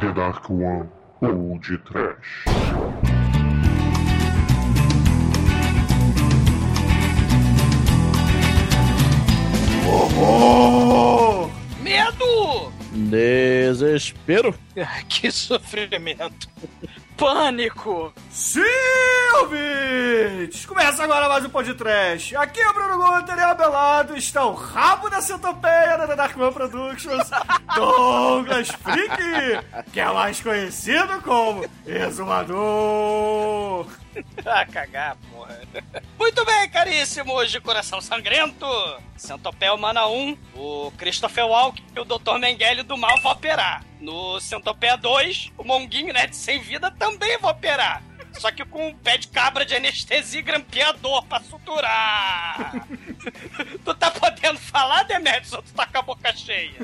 The Dark One ou de Trash. Horror! Medo! Desespero. Que sofrimento. Pânico! Sim, ouvintes! Começa agora mais um podcast. Aqui é o Bruno Guter e ao meu lado está o rabo da centopeia da Darkman Productions, Douglas Freak, que é mais conhecido como Exumador. Ah, cagar, porra. Muito bem, caríssimos de coração sangrento. Centopéia Humana 1, o Christopher Walk e o Dr. Mengele do mal vão operar. No Centopéia 2, o Monguinho, né, de sem vida, também vai operar. Só que com um pé de cabra de anestesia e grampeador pra suturar. tu tá podendo falar, Demetrius, ou tu tá com a boca cheia?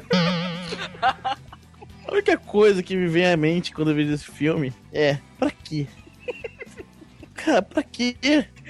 A única coisa que me vem à mente quando eu vejo esse filme é, pra quê? Cara, pra quê?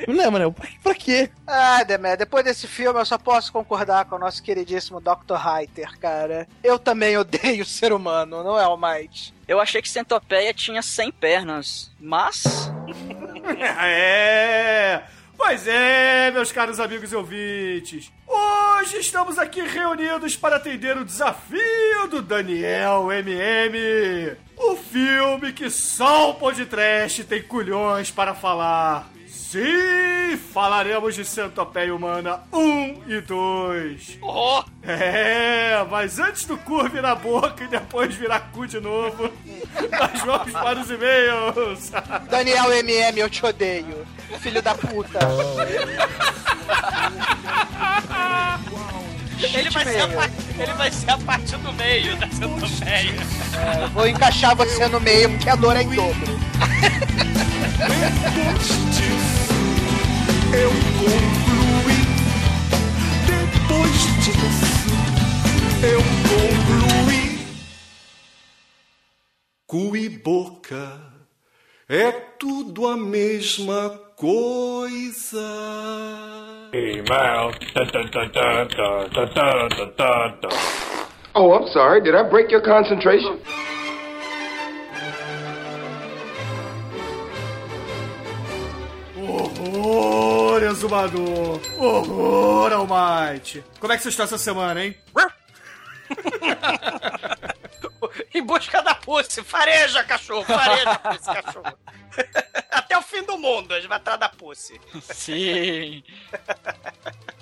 Não lembra, né? Pra, pra quê? Ah, Demé, depois desse filme eu só posso concordar com o nosso queridíssimo Dr. Reiter, cara. Eu também odeio o ser humano, não é, Almighty? Eu achei que Centopeia tinha 100 pernas, mas... É! Pois é, meus caros amigos e ouvintes. Hoje estamos aqui reunidos para atender o desafio do Daniel MM. O filme que só o podcast tem culhões para falar. Sim, falaremos de Centopeia Humana 1 e 2. Oh! É, mas antes do cu virar boca e depois virar cu de novo, nós vamos para os e-mails. Daniel MM, eu te odeio. Filho da puta. Ele vai, ser a parte, ele vai ser a parte do meio da centopeia. É, vou encaixar você no meio porque a dor é em dobro. eu concluí. Depois disso, eu concluí. Cu e boca é tudo a mesma coisa. Email. Oh, I'm sorry. Did I break your concentration? Horror, exumador! Horror, Almighty! Como é que você está essa semana, hein? em busca da pussy. Fareja, cachorro. Fareja, pussy, cachorro. Até o fim do mundo, a gente vai atrás da pussy. Sim.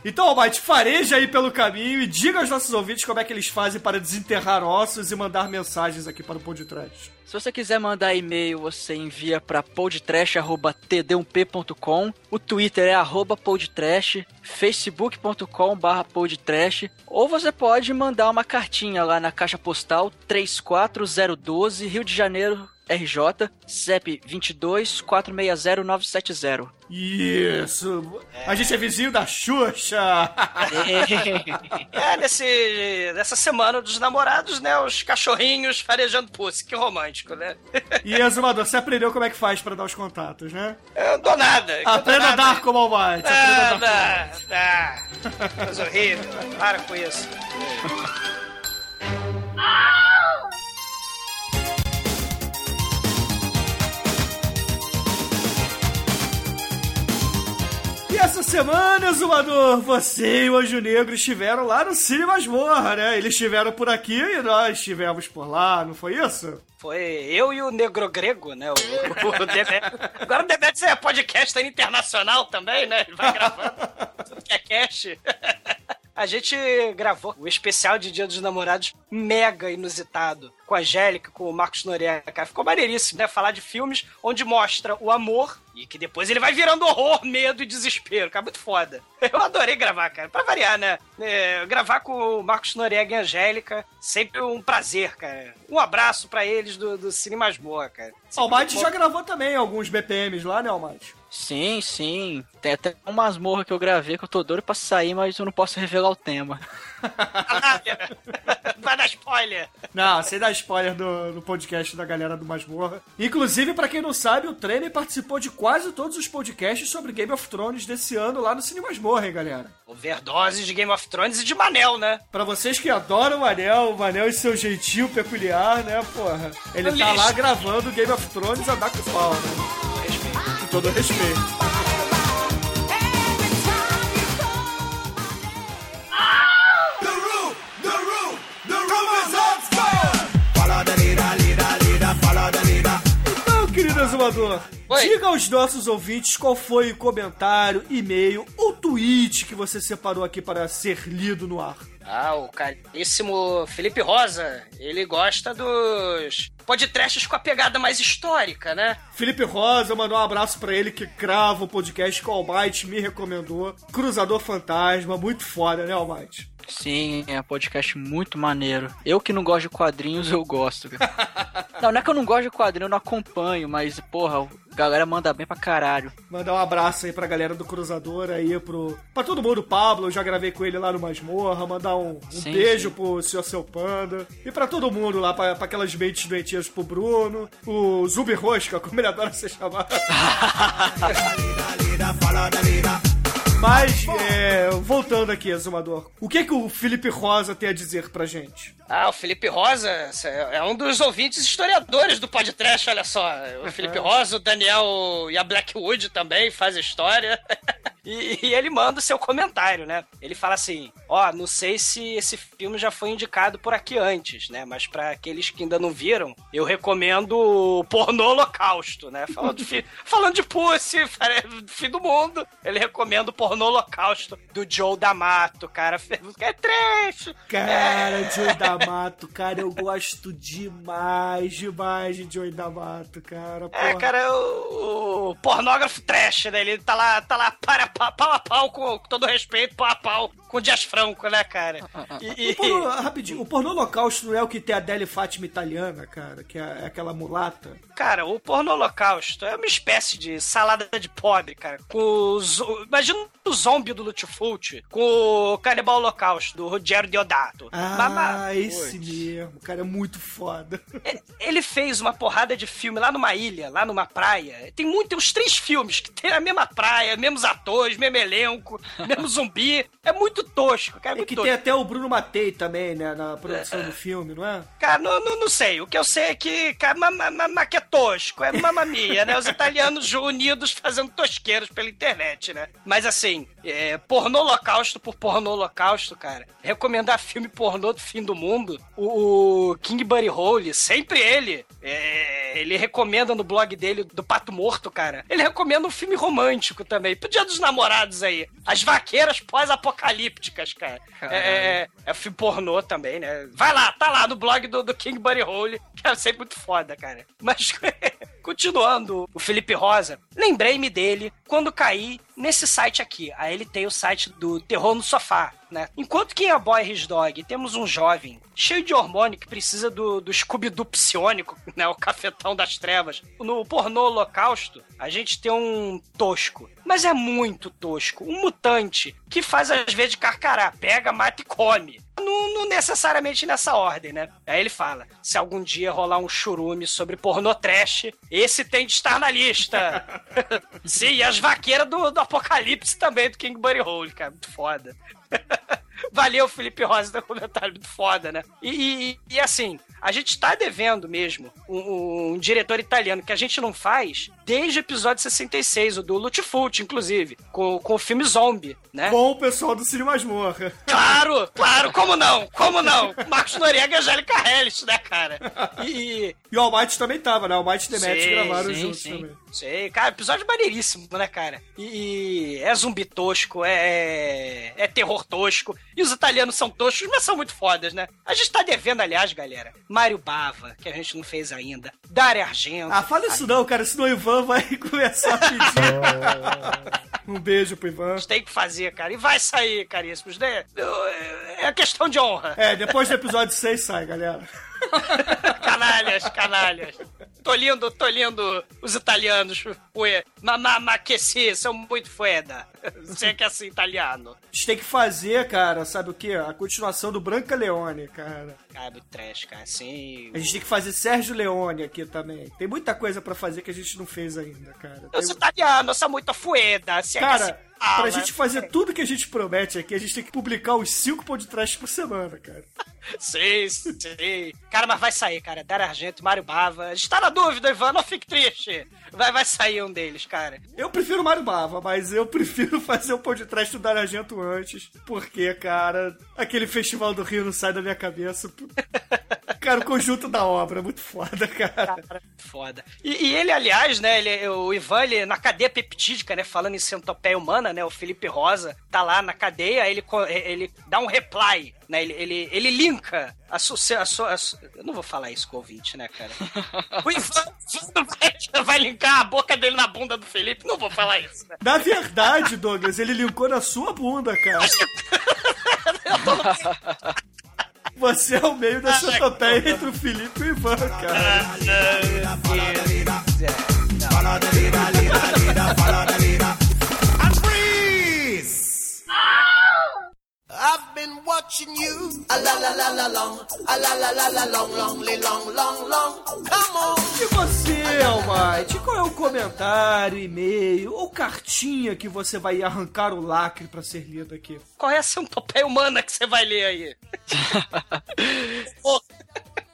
Então, Almighty, fareja aí pelo caminho e diga aos nossos ouvintes como é que eles fazem para desenterrar ossos e mandar mensagens aqui para o Pão de Trash. Se você quiser mandar e-mail, você envia para podtrash.td1p.com. O Twitter é arroba podtrash, facebook.com podtrash. Ou você pode mandar uma cartinha lá na caixa postal 34012, Rio de Janeiro, RJ, CEP 22 460 970. Isso! A gente é vizinho da Xuxa! É, nesse, nessa semana dos namorados, né? Os cachorrinhos farejando pussy. Que romântico, né? E, Exumador, você aprendeu como é que faz para dar os contatos, né? Eu não dou nada. Aprenda a dar como Almighty. Ah, Aprenda a dar como. Coisa horrível. Para com isso. E essa semana, Zumador, você e o Anjo Negro estiveram lá no Cine Masmorra, né? Eles estiveram por aqui e nós estivemos por lá, não foi isso? Foi eu e o Negro Grego, né? O, o, o Demet- Agora o Demetrius é podcaster internacional também, né? Ele vai gravando. Tudo que é cast. A gente gravou o especial de Dia dos Namorados mega inusitado. Com a Angélica, com o Marcos Noriega. Cara, ficou maneiríssimo, né? Falar de filmes onde mostra o amor e que depois ele vai virando horror, medo e desespero. Cara, muito foda. Eu adorei gravar, cara. Pra variar, né? É, gravar com o Marcos Noriega e a Angélica, sempre um prazer, cara. Um abraço pra eles do, do Cine Masmorra, cara. Almighty já gravou também alguns BPMs lá, né, Almighty? Sim, sim. Tem até uma masmorra que eu gravei que eu tô doido pra sair, mas eu não posso revelar o tema. Vai dar spoiler. Não, sem dar spoiler do, do podcast da galera do Masmorra. Inclusive, pra quem não sabe, o Tremer participou de quase todos os podcasts sobre Game of Thrones desse ano lá no Cine Masmorra, hein, galera? Overdose de Game of Thrones e de Manel, né? Pra vocês que adoram o Manel, o Manel e seu jeitinho peculiar, né, porra? Ele tá lá gravando Game of Thrones a dar com pau, né? Com todo respeito. Então, querido exumador, Oi. diga aos nossos ouvintes qual foi o comentário, e-mail ou tweet que você separou aqui para ser lido no ar. Ah, o caríssimo Felipe Rosa, ele gosta dos podcasts com a pegada mais histórica, né? Felipe Rosa, mandou um abraço pra ele que crava o podcast que o Almighty me recomendou. Cruzador Fantasma, muito foda, né, Almighty? Sim, é um podcast muito maneiro. Eu que não gosto de quadrinhos, eu gosto. cara. não, não é que eu não gosto de quadrinho, eu não acompanho, mas, porra, a galera manda bem pra caralho. Mandar um abraço aí pra galera do Cruzador aí, pro. Pra todo mundo, o Pablo, eu já gravei com ele lá no Masmorra. Mandar um, um Sim, beijo sim. pro Sr. Seu Panda. E pra todo mundo lá, pra, pra aquelas mentes doentias pro Bruno. O Zubi Rosca, como ele adora ser chamado. Mas, é, voltando aqui, Exumador, o que que o Felipe Rosa tem a dizer pra gente? Ah, o Felipe Rosa é um dos ouvintes historiadores do podcast, olha só. O Felipe Rosa, o Daniel e a Blackwood também faz história. E, e ele manda o seu comentário, né? Ele fala assim: Ó, não sei se esse filme já foi indicado por aqui antes, né? Mas pra aqueles que ainda não viram, eu recomendo o Pornô Holocausto, né? Falando de, fi- falando de Pussy, fim do mundo. Ele recomenda o Pornô Holocausto do Joe D'Amato, cara. É trash! Cara, Joey D'Amato, cara, eu gosto demais, demais de Joey D'Amato, cara. É, porra. cara, o, o pornógrafo trash, né? Ele tá lá, tá lá para, pau, pau a pau, com, todo respeito, pau a pau, com o Dias Franco, né, cara? E, O pornô, rapidinho, o pornô holocausto não é o que tem a Deli Fátima italiana, cara, que é aquela mulata? Cara, o porno holocausto é uma espécie de salada de pobre, cara. Com o zo- Imagina o zombie do Lutfult com o canibal holocausto do Rogério Deodato. Ah, Mama- esse mesmo, cara, é muito foda. Ele fez uma porrada de filme lá numa ilha, lá numa praia. Tem muito, tem uns três filmes que tem a mesma praia, mesmos atores, mesmo elenco, mesmo zumbi. É muito tosco, cara. É É que tosco. tem até o Bruno Matei também, né, na produção do filme, não é? Cara, não, não, não sei. O que eu sei é que, cara, ma, ma, ma- que é tosco, é mamma mia, né? Os italianos unidos fazendo tosqueiros pela internet, né? Mas assim, é, pornô holocausto por pornô holocausto, cara. Recomendar filme pornô do fim do mundo. O, o King Buddy Hole, sempre ele. é, ele recomenda no blog dele do Pato Morto, cara. Ele recomenda um filme romântico também. Pro dia dos namorados aí. As vaqueiras pós-apocalípticas, cara. É, é, é filme pornô também, né? Vai lá, tá lá no blog do, do King Buddy Hole, que é sempre muito foda, cara. Mas, continuando, o Felipe Rosa, lembrei-me dele quando caí nesse site aqui. Aí ele tem o site do Terror no Sofá, né? Enquanto que em A Boy His Dog temos um jovem cheio de hormônio que precisa do, do Scooby-Doo psionico, né? O cafetão das trevas. No pornô holocausto, a gente tem um tosco. Mas é muito tosco. Um mutante que faz às vezes de carcará. Pega, mata e come. Não, não necessariamente nessa ordem, né? Aí ele fala: se algum dia rolar um churume sobre pornô trash, esse tem de estar na lista. Sim, e as vaqueiras do, do Apocalipse também, do King Buddy Hole, cara. Muito foda. Valeu, Felipe Rosa, do comentário muito foda, né? E, e- e, assim, a gente tá devendo mesmo um, um diretor italiano que a gente não faz desde o episódio 66, o do Lutfult, inclusive, com, com o filme Zombie, né? Com o pessoal do Cine Masmorra. Claro, claro, como não? Como não? Marcos Noriega e Angélica Hellis, né, cara? E, E o Almighty também tava, né? O Almighty e Demet gravaram sim, juntos sim. também. Sei, cara, episódio maneiríssimo, né, cara? E, e é zumbi tosco, é, é terror tosco. E os italianos são toscos, mas são muito fodas, né? A gente tá devendo, aliás, galera, Mário Bava, que a gente não fez ainda. Daria Argento. Ah, fala isso não, cara, senão o Ivan vai começar a pedir. um beijo pro Ivan. A gente tem que fazer, cara. E vai sair, caríssimos, né? É questão de honra. É, depois do episódio 6 sai, galera. Canalhas, canalhas. tô lindo, tô lindo os italianos. Ué, ma, ma, que sim, são muito foda. Você que é assim, italiano. A gente tem que fazer, cara, sabe o quê? A continuação do Branca Leone, cara. Cara, muito trash, cara, assim... A gente tem que fazer Sérgio Leone aqui também. Tem muita coisa pra fazer que a gente não fez ainda, cara. Eu Tem- sou italiano, eu sou muito fueda. Se é que Cara, assim fala. pra gente fazer tudo que a gente promete aqui, a gente tem que publicar os cinco podcasts por semana, cara. Sim, sim. Cara, mas vai sair, cara. Dario Argento, Mário Bava. A gente tá na dúvida, Ivan, não fique triste. Vai, vai sair um deles, cara. Eu prefiro Mário Bava, mas eu prefiro fazer o podcast do Dario Argento antes, porque, cara, aquele festival do Rio não sai da minha cabeça. Cara, o conjunto da obra, é muito foda, cara. Cara, foda. E, e ele, aliás, né, ele, o Ivan, ele, na cadeia peptídica, né, falando em centopeia humana, né, o Felipe Rosa tá lá na cadeia, ele, co- ele dá um reply, né, ele, ele, ele linka a sua... A sua- eu não vou falar isso com o ouvinte, né, cara? O Ivan vai, vai linkar a boca dele na bunda do Felipe, não vou falar isso, né? Na verdade, Douglas, ele linkou na sua bunda, cara. Você é o meio da centopeia entre o Felipe e o Ivan, cara. I've been watching you. A la la la la long. A la la la la long, long, long, long, long. Come on. E você, Almighty, qual é o comentário, e-mail ou cartinha que você vai arrancar o lacre pra ser lido aqui? Qual é a centopeia humana que você vai ler aí?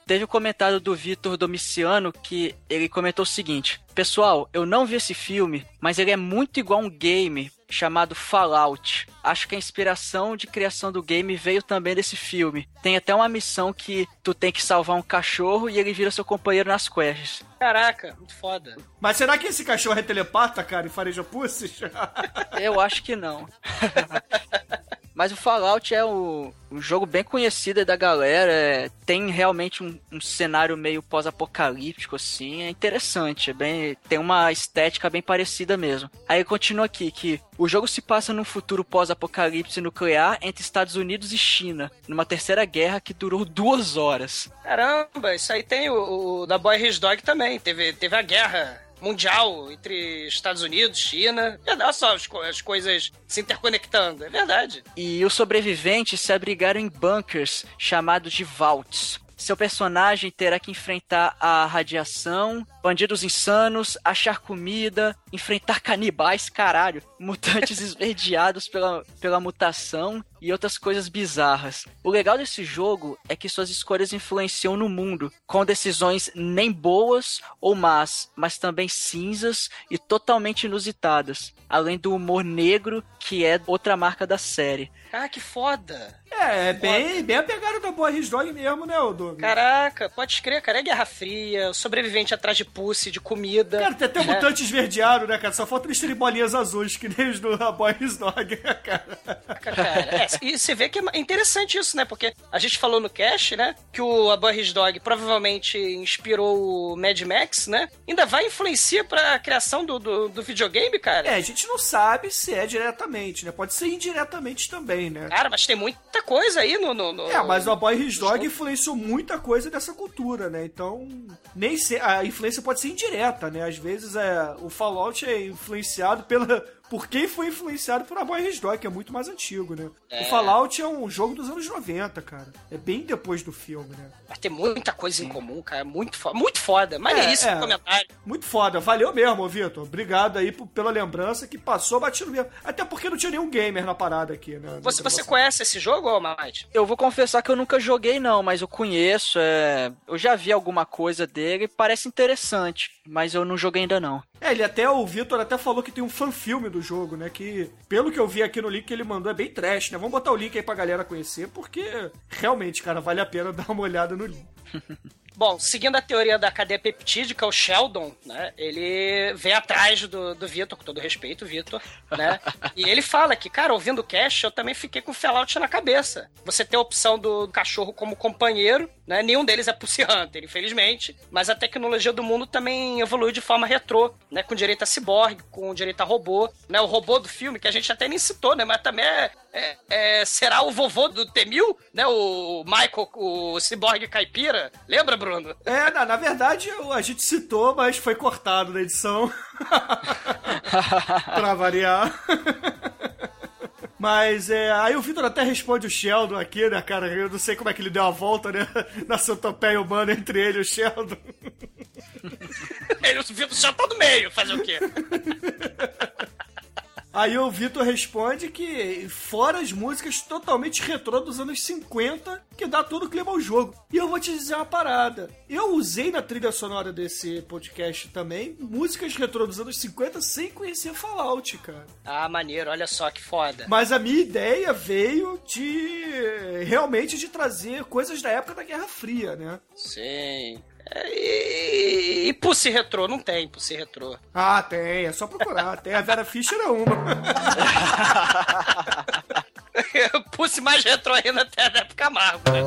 Teve o comentário do Vitor Domiciano que ele comentou o seguinte: Pessoal, eu não vi esse filme, mas ele é muito igual a um game chamado Fallout. Acho que a inspiração de criação do game veio também desse filme. Tem até uma missão que tu tem que salvar um cachorro e ele vira seu companheiro nas quests. Caraca, muito foda. Mas será que esse cachorro é telepata, cara, e fareja pusses? Eu acho que não. Mas o Fallout é o- um jogo bem conhecido da galera. é- tem realmente um, um cenário meio pós-apocalíptico, assim. É interessante. É bem, tem uma estética bem parecida mesmo. Aí continua aqui que o jogo se passa num futuro pós-apocalipse nuclear entre Estados Unidos e China, numa terceira guerra que durou duas horas. Caramba, isso aí tem o, o da Boy His Dog também. Teve, teve a guerra mundial entre Estados Unidos, China. É, Olha só as, co- as coisas se interconectando, é verdade. E os sobreviventes se abrigaram em bunkers chamados de vaults. Seu personagem terá que enfrentar a radiação, bandidos insanos, achar comida, enfrentar canibais, caralho, mutantes esverdeados pela, pela mutação e outras coisas bizarras. O legal desse jogo é que suas escolhas influenciam no mundo, com decisões nem boas ou más, mas também cinzas e totalmente inusitadas. Além do humor negro, que é outra marca da série. Ah, que foda. É, é bem, bem a pegada da Boa Dog mesmo, né, ô Douglas? Caraca, pode crer, cara. É Guerra Fria, sobrevivente atrás de pussy, de comida. Cara, tem até né? mutante esverdeado, né, cara? Só falta eles terem bolinhas azuis, que nem os do A Boy His Dog, cara. cara. É, e você vê que é interessante isso, né? Porque a gente falou no cast, né? Que o A Boy His Dog provavelmente inspirou o Mad Max, né? Ainda vai influenciar pra criação do, do, do videogame, cara. É, a gente não sabe se é diretamente, né? Pode ser indiretamente também, né? Cara, mas tem muita coisa aí no. no, no- É, mas o A Boy His Dog influenciou muita coisa dessa cultura, né? Então, nem se, a influência pode ser indireta, né? Às vezes é, o Fallout é influenciado pela, por quem foi influenciado por A Boy Dog, que é muito mais antigo, né? É. O Fallout é um jogo dos anos 90, cara. É bem depois do filme, né? Mas tem muita coisa em comum, cara. Muito foda. Muito foda. Mas é, É, isso é. no comentário. Muito foda. Valeu mesmo, Vitor. Obrigado aí pela lembrança que passou batido mesmo. Até porque não tinha nenhum gamer na parada aqui, né? Você, você conhece esse jogo, ô Mate? Eu vou confessar que eu nunca joguei não, mas eu conheço, é... eu já vi alguma coisa dele, parece interessante, mas eu não joguei ainda não. É, ele até, o Vitor até falou que tem um fanfilme do jogo, né? Que, pelo que eu vi aqui no link que ele mandou, é bem trash, né? Vamos botar o link aí pra galera conhecer, porque realmente, cara, vale a pena dar uma olhada no link. Bom, seguindo a teoria da cadeia peptídica, o Sheldon, né? Ele vem atrás do, do Vitor, com todo respeito, Vitor, né? e ele fala que, cara, ouvindo o cast, eu também fiquei com Fallout na cabeça. Você tem a opção do cachorro como companheiro, né? Nenhum deles é Pussy Hunter, infelizmente. Mas a tecnologia do mundo também evoluiu de forma retrô, né? Com direito a ciborgue, com direito a robô, né? O robô do filme, que a gente até nem citou, né? Mas também é, é, é- será o vovô do T-1000, né? O Michael, o ciborgue caipira. Lembra, Bruno? É, na, na verdade, a gente citou, mas foi cortado na edição. pra variar. Mas é, aí o Vitor até responde o Sheldon aqui, né, cara? Eu não sei como é que ele deu a volta, né? Na centopeia humana entre ele e o Sheldon. Ele já tá no meio, fazer o quê? Aí o Vitor responde que fora as músicas totalmente retrô dos anos 50, que dá todo o clima ao jogo. E eu vou te dizer uma parada. Eu usei na trilha sonora desse podcast também músicas retrô dos anos 50 sem conhecer Fallout, cara. Ah, maneiro, olha só que foda. Mas a minha ideia veio de realmente de trazer coisas da época da Guerra Fria, né? Sim. É, E, e Pussy Retrô? Não tem Pussy Retrô. Ah, tem, é só procurar. Tem a Vera Fischer é uma. Pussy mais retrô ainda até da época Marvel, né?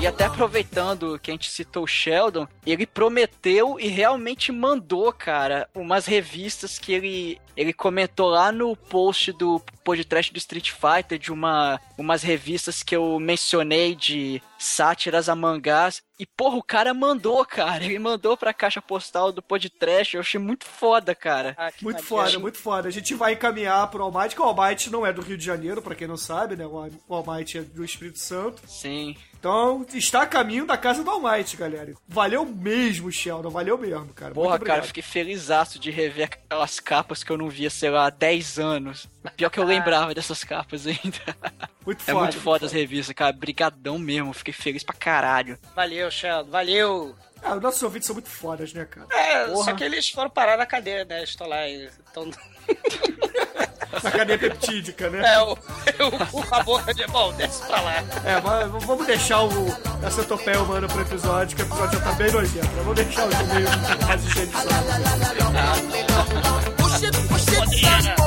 E, e até aproveitando que a gente citou o Sheldon, ele prometeu e realmente mandou, cara, umas revistas que ele, ele comentou lá no post do podcast do Street Fighter, de uma, umas revistas que eu mencionei de sátiras a mangás. E, porra, o cara mandou, cara. Ele mandou pra caixa postal do podcast. Eu achei muito foda, cara. Ah, Muito foda, muito foda. A gente vai encaminhar pro Almighty, que o Almighty não é do Rio de Janeiro, pra quem não sabe, né? O Almighty é do Espírito Santo. Sim. Então, está a caminho da casa do Almighty, galera. Valeu mesmo, Sheldon. Valeu mesmo, cara. Porra, muito cara, fiquei felizaço de rever aquelas capas que eu não via, sei lá, há 10 anos. Pior que eu lembrava dessas capas ainda. Muito É foda. muito foda as revistas, cara. Brigadão mesmo, fiquei feliz pra caralho. Valeu, Sheldon, valeu. Ah, os nossos ouvintes são muito fodas, né, cara? É, Porra. só que eles foram parar na cadeia, né? Estão lá e estão... Na cadeia peptídica, né? É, o, o, o favor de... Bom, desce pra lá. É, mas vamos deixar o, a centopeia humana pro episódio, que o episódio já tá bem nojento. Vamos deixar o meio mais higienizado. Yeah.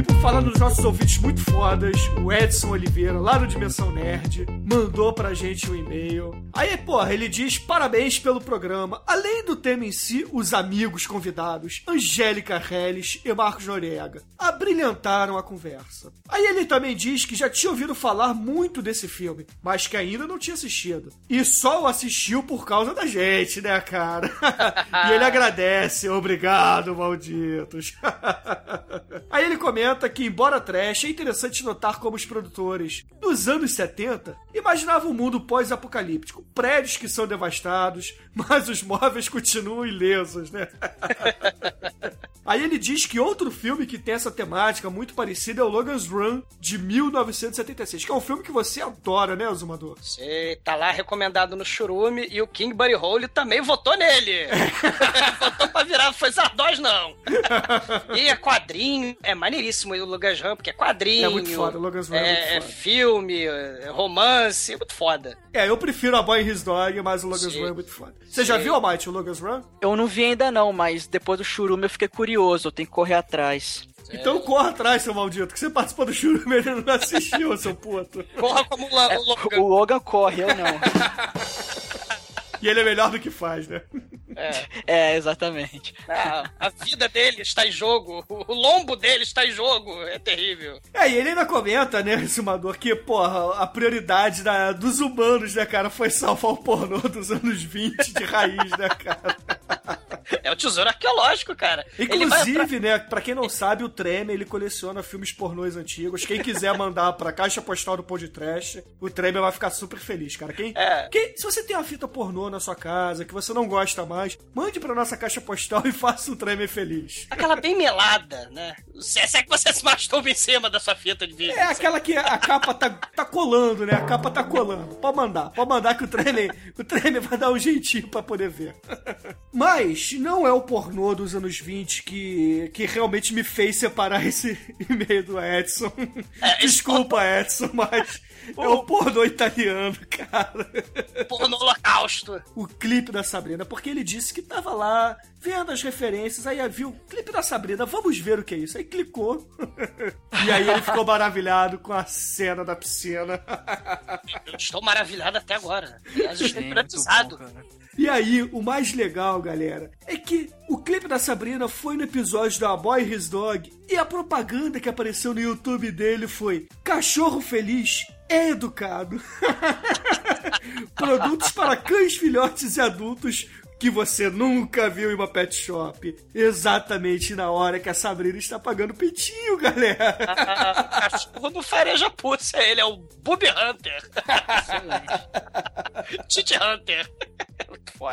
E por falar nos nossos ouvintes muito fodas, o Edson Oliveira, lá no Dimensão Nerd, mandou pra gente um e-mail. Aí, porra, ele diz parabéns pelo programa. Além do tema em si, os amigos convidados, Angélica Helles e Marcos Noriega, abrilhantaram a conversa. Aí ele também diz que já tinha ouvido falar muito desse filme, mas que ainda não tinha assistido. E só o assistiu por causa da gente, né, cara? e ele agradece. Obrigado, malditos. Aí ele comenta que, embora trash, é interessante notar como os produtores, nos anos 70, imaginavam um mundo pós-apocalíptico. Prédios que são devastados, mas os móveis continuam ilesos, né? Aí ele diz que outro filme que tem essa temática muito parecida é o Logan's Run, de 1976, que é um filme que você adora, né, Zumador? Você tá lá recomendado no Churume e o King Buddy Hole também votou nele. votou pra virar, foi Zardoz não. E é quadrinho, é maneiríssimo o Logan's Run, porque é quadrinho. É muito foda, o Logan's Run é muito é foda. filme, é romance, é muito foda. É, eu prefiro a Boy and His Dog, mas o Logan's Sim. Run é muito foda. Você já Sim. viu, Almighty, o Logan's Run? Eu não vi ainda não, mas depois do churume eu fiquei curioso, eu tenho que correr atrás. Então corra atrás, seu maldito, que você participou do e ele não assistiu, seu puto. Corra como o, La- o Logan. O Logan corre, eu não. E ele é melhor do que faz, né? É, exatamente. Ah, a vida dele está em jogo, o o lombo dele está em jogo, é terrível. É, e ele ainda comenta, né, Sumador, que, porra, a prioridade da- dos humanos, né, cara, foi salvar o pornô dos anos 20 de raiz, né, cara? É o tesouro arqueológico, cara. Inclusive, né, pra quem não sabe, o Treme, ele coleciona filmes pornôs antigos. Quem quiser mandar pra caixa postal do Podcast, o Treme vai ficar super feliz, cara. Quem, É. quem- se você tem uma fita pornô na sua casa, que você não gosta mais, mande pra nossa caixa postal e faça o Treme feliz. Aquela bem melada, né? Se é que você se masturba em cima da sua fita de vídeo. É aquela que a capa tá, tá colando, né? A capa tá colando. Pode mandar, pode mandar que o treme, o treme vai dar um jeitinho pra poder ver. Mas não é o pornô dos anos 20 que, que realmente me fez separar esse e-mail do Edson. É, Desculpa, Edson, mas É o pornô italiano, cara. Porno holocausto. O clipe da Sabrina, porque ele disse que tava lá vendo as referências, aí viu o clipe da Sabrina, vamos ver o que é isso. Aí clicou. e aí ele ficou maravilhado com a cena da piscina. Eu estou maravilhado até agora. Aliás, eu estou hipnotizado. E aí, o mais legal, galera, é que o clipe da Sabrina foi no episódio da Boy His Dog e a propaganda que apareceu no YouTube dele foi Cachorro Feliz é educado. Produtos para cães, filhotes e adultos que você nunca viu em uma pet shop. Exatamente na hora que a Sabrina está pagando peitinho, galera. Ah, O cachorro não fareja pulsa, ele é o Booby Hunter. Titi Hunter.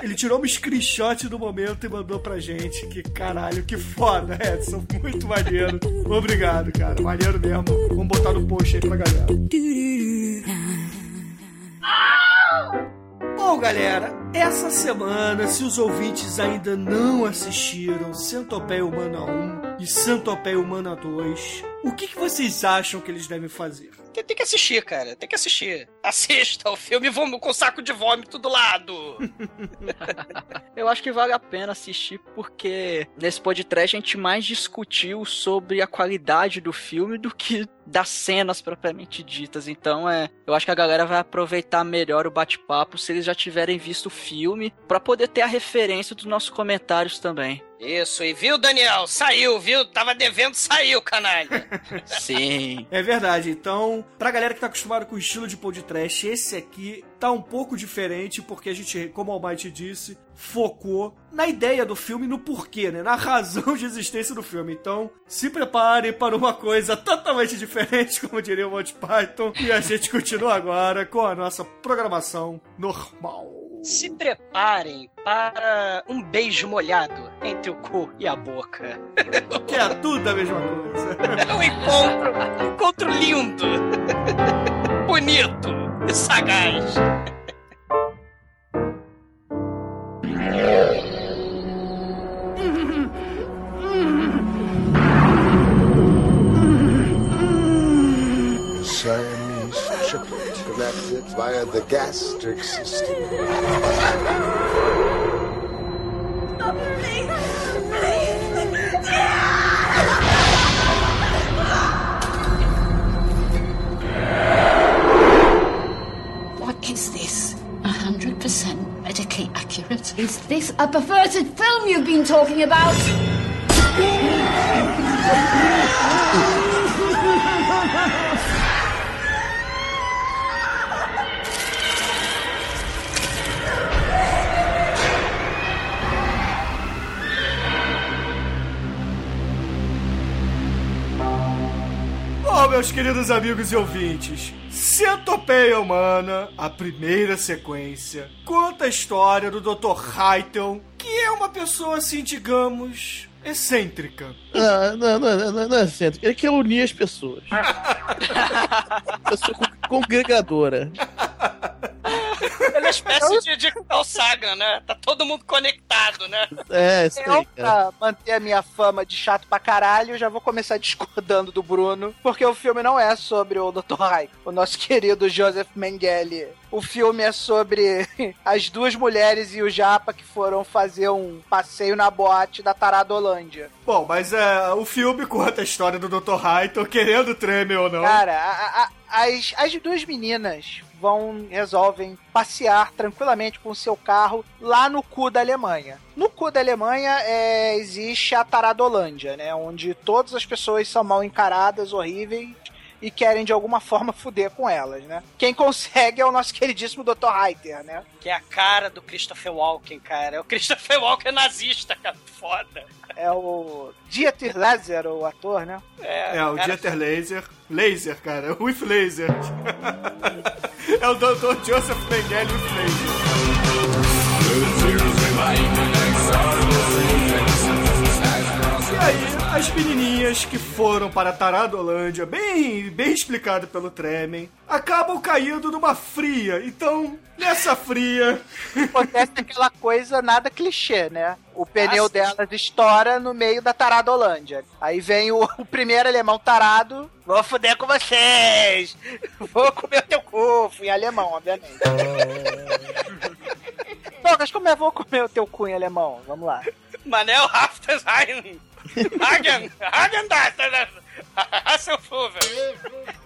Ele tirou um screenshot do momento e mandou pra gente. Que caralho, que foda, Edson. Muito maneiro. Obrigado, cara. Maneiro mesmo. Vamos botar no post aí pra galera. Bom, galera, essa semana, se os ouvintes ainda não assistiram Centopeia Humana 1 e Centopeia Humana 2, o que, que vocês acham que eles devem fazer? Tem, tem que assistir, cara. Tem que assistir. Assista o filme vamos com saco de vômito do lado. Eu acho que vale a pena assistir porque nesse podcast a gente mais discutiu sobre a qualidade do filme do que das cenas propriamente ditas. Então é, eu acho que a galera vai aproveitar melhor o bate-papo se eles já tiverem visto o filme pra poder ter a referência dos nossos comentários também. Isso, e viu, Daniel? Saiu, viu? Tava devendo, saiu, canalha. Sim. É verdade. Então, pra galera que tá acostumada com o estilo de podcast, esse aqui tá um pouco diferente, porque a gente, como o Almighty disse, focou na ideia do filme e no porquê, né? Na razão de existência do filme. Então, se prepare para uma coisa totalmente diferente, como diria o Monty Python. E a gente continua agora com a nossa programação normal. Se preparem para um beijo molhado entre o cu e a boca. Que é tudo a mesma coisa. É um encontro, um encontro lindo, bonito e sagaz. Via the gastric system. What is this? A hundred percent medically accurate. Is this a perverted film you've been talking about? meus queridos amigos e ouvintes, Centopeia Humana, a primeira sequência, conta a história do Dr. Hyton, que é uma pessoa assim, digamos, excêntrica. Não, não, não, não, não é centro. Ele quer unir as pessoas. pessoa con- congregadora. É uma espécie de, de Carl Sagan, né? Tá todo mundo conectado, né? É, isso Eu, aí, cara. pra manter a minha fama de chato pra caralho, já vou começar discordando do Bruno, porque o filme não é sobre o Dr. Hyde, o nosso querido Joseph Mengele. O filme é sobre as duas mulheres e o Japa que foram fazer um passeio na boate da Taradolândia. Bom, mas é, o filme conta a história do Dr. Hyton, querendo tremer ou não. Cara, a- a- as, as duas meninas vão, resolvem passear tranquilamente com o seu carro lá no cu da Alemanha. No cu da Alemanha é, existe a Taradolândia, né? Onde todas as pessoas são mal encaradas, horríveis e querem de alguma forma fuder com elas, né? Quem consegue é o nosso queridíssimo Dr. Reiter, né? Que é a cara do Christopher Walken, cara. É o Christopher Walken nazista, cara. Foda. É o Dieter Lazer, o ator, né? É, o cara, Dieter Laser. Laser, cara. With Laser. é o Dr. Joseph Mengele with Laser. Aí, as menininhas menininhas que foram para Taradolândia, bem, bem explicado pelo Tremen, acabam caindo numa fria. Então, nessa fria. Acontece aquela coisa nada clichê, né? O pneu sim. delas estoura no meio da Taradolândia. Aí vem o, o primeiro alemão tarado. Vou fuder com vocês! Vou comer o teu cu, em alemão, obviamente. Douglas, como é vou comer o teu cu em alemão? Vamos lá. Manel Haftenheim. Hagen. Hagen das. Hasselhofer.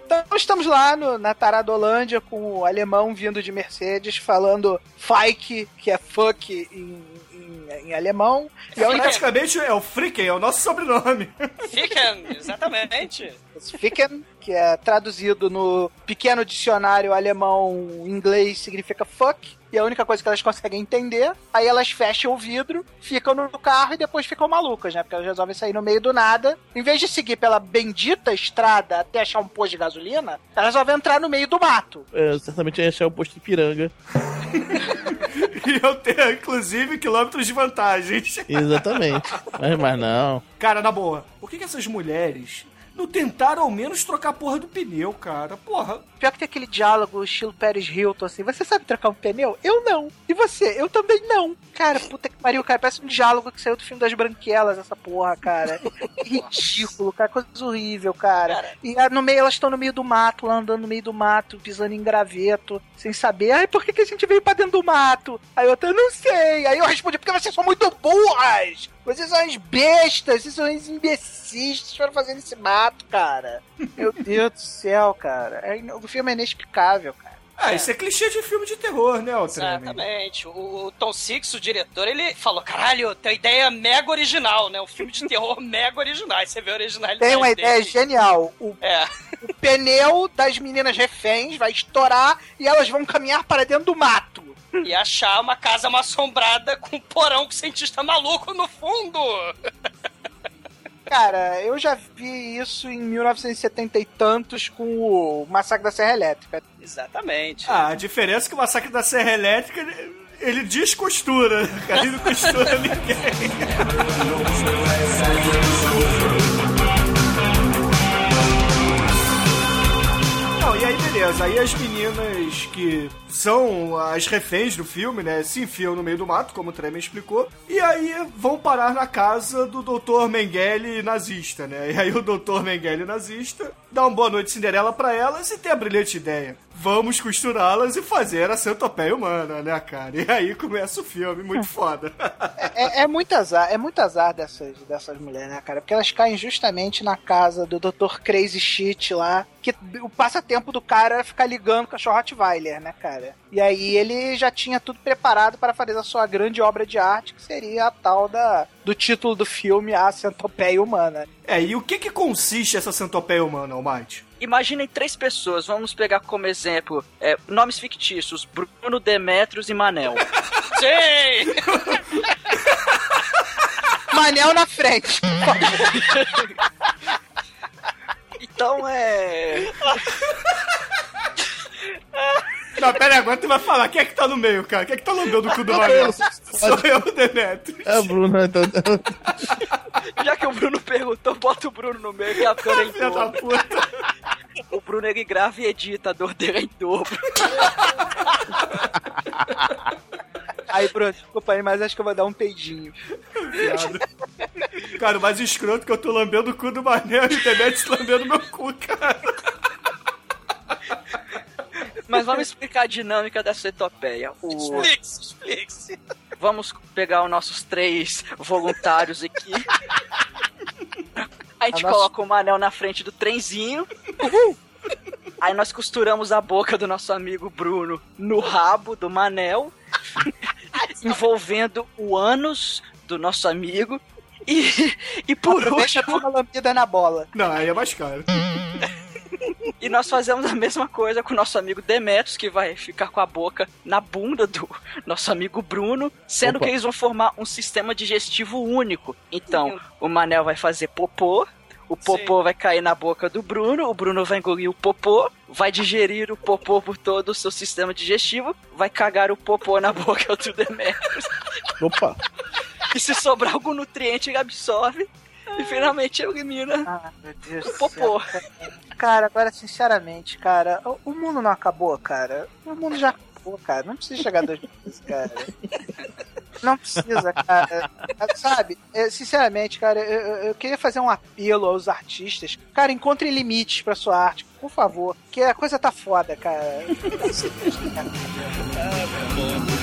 Então estamos lá no- na Taradolândia com o alemão vindo de Mercedes falando Fike, que é fuck em, em- em alemão. E única Praticamente é o Fricken, é o nosso sobrenome. Ficken, exatamente. Ficken, que é traduzido no pequeno dicionário alemão inglês significa fuck. E é a única coisa que elas conseguem entender. Aí elas fecham o vidro, ficam no carro e depois ficam malucas, né? Porque elas resolvem sair no meio do nada. Em vez de seguir pela bendita estrada até achar um posto de gasolina, elas resolvem entrar no meio do mato. É, certamente ia achar o posto de piranga. E eu tenho, inclusive, quilômetros de vantagens. Exatamente. Mas, mas não. Cara, na boa, por que, que essas mulheres não tentaram ao menos trocar a porra do pneu, cara? Porra, Pior que tem aquele diálogo estilo Paris Hilton, assim, você sabe trocar um pneu? Eu não. E você? Eu também não. Cara, puta que pariu, cara, parece um diálogo que saiu do filme das branquelas, essa porra, cara. Ridículo, cara, coisa horrível, cara. E ah, no meio, elas estão no meio do mato, lá andando no meio do mato, pisando em graveto, sem saber, ai, por que, que a gente veio pra dentro do mato? Aí eu, eu não sei. Aí eu respondi, porque vocês são muito burras! Vocês são as bestas, vocês são os imbecis, vocês foram fazendo esse mato, cara. Meu Deus do céu, cara. É o filme é inexplicável, cara. ah, isso é clichê de filme de terror, né, Tremen? Exatamente. O, o Tom Six, o diretor, ele falou: caralho, tem uma ideia mega original, né? Um filme de terror mega original. Aí você vê a originalidade. Tem uma ideia dele. genial. O, É. o pneu das meninas reféns vai estourar e elas vão caminhar para dentro do mato. E achar uma casa mal assombrada com um porão com cientista maluco no fundo. Cara, eu já vi isso em 1970 e tantos com o Massacre da Serra Elétrica. Exatamente. Ah, a diferença é que o Massacre da Serra Elétrica, ele- descostura, né? Ele não costura ninguém. beleza, aí as meninas que são as reféns do filme, né, se enfiam no meio do mato, como o Tremen explicou, e aí vão parar na casa do Dr. Mengele nazista, né, e aí o Dr. Mengele nazista dá uma boa noite Cinderela pra elas e tem a brilhante ideia, vamos costurá-las e fazer a centopeia humana, né, cara, e aí começa o filme, muito foda. É, é muito azar, é muito azar dessas, dessas mulheres, né, cara? Porque elas caem justamente na casa do Dr. Crazy Shit lá, que o passatempo do cara é ficar ligando com a cachorro Rottweiler, né, cara? E aí ele já tinha tudo preparado para fazer a sua grande obra de arte, que seria a tal da, do título do filme, A Centopeia Humana. É, e o que que consiste essa centopeia humana, Almighty? Imaginem três pessoas, vamos pegar como exemplo é, nomes fictícios: Bruno, Demetrios e Manel. Sim! Manel na frente. Então é. Não, pera aí, agora tu vai falar. Quem é que tá no meio, cara? Quem é que tá lambendo o cu do Manel? Sou eu, Demetrio. É a Bruna, então. Já que o Bruno perguntou, bota o Bruno no meio que a é em Filha da dobro. puta. O Bruno ele grava e edita, a dor dele é em dobro. Aí, Bruno, desculpa aí, mas acho que eu vou dar um peidinho. Viado. Cara, o mais escroto é que eu tô lambendo o cu do Manel e o Demetrio lambendo meu cu, cara. Mas vamos explicar a dinâmica dessa etopeia. O... Explique-se, explique-se. Vamos pegar os nossos três voluntários aqui. A gente A nossa- coloca o Manel na frente do trenzinho. Aí nós costuramos a boca do nosso amigo Bruno no rabo do Manel, envolvendo o ânus do nosso amigo. E, e por Aproveita último, dar uma lambida na bola. Não, aí é mais caro. E nós fazemos a mesma coisa com o nosso amigo Demetrius, que vai ficar com a boca na bunda do nosso amigo Bruno, sendo Opa. que eles vão formar um sistema digestivo único. Então, o Manel vai fazer popô, o popô vai cair na boca do Bruno, o Bruno vai engolir o popô, vai digerir o popô por todo o seu sistema digestivo, vai cagar o popô na boca do Demetrius. Opa. E se sobrar algum nutriente, ele absorve E finalmente elimina Ah, meu Deus o do popô. céu. Cara, agora, sinceramente, cara, o, o mundo não acabou, cara. O mundo já acabou, cara. Não precisa chegar a dois meses, cara. Não precisa, cara. Sabe? É, sinceramente, cara, eu, eu- eu queria fazer um apelo aos artistas. Cara, encontrem limites pra sua arte, por favor. Que a coisa tá foda, cara.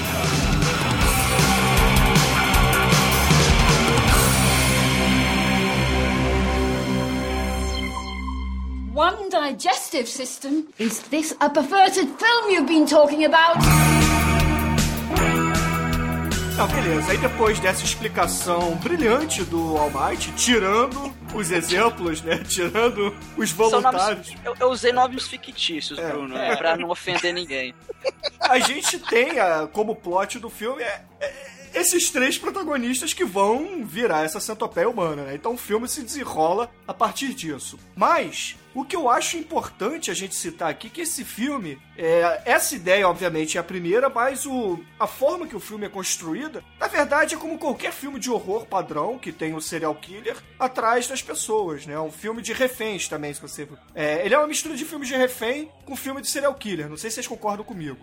One digestive system? Is this a perverted film you've been talking about? Não, beleza. Aí depois dessa explicação brilhante do All Might, tirando os exemplos, né? Tirando os voluntários. nomes, eu, eu usei nomes fictícios, É, Bruno, é. pra não ofender ninguém. A gente tem a- como plot do filme é- é- esses três protagonistas que vão virar essa centopeia humana, né? Então o filme se desenrola a partir disso. Mas o que eu acho importante a gente citar aqui é que esse filme, é, essa ideia obviamente é a primeira, mas o, a forma que o filme é construída, na verdade é como qualquer filme de horror padrão que tem o serial killer atrás das pessoas, né? Um filme de reféns também, se você é, ele é uma mistura de filme de refém com filme de serial killer. Não sei se vocês concordam comigo.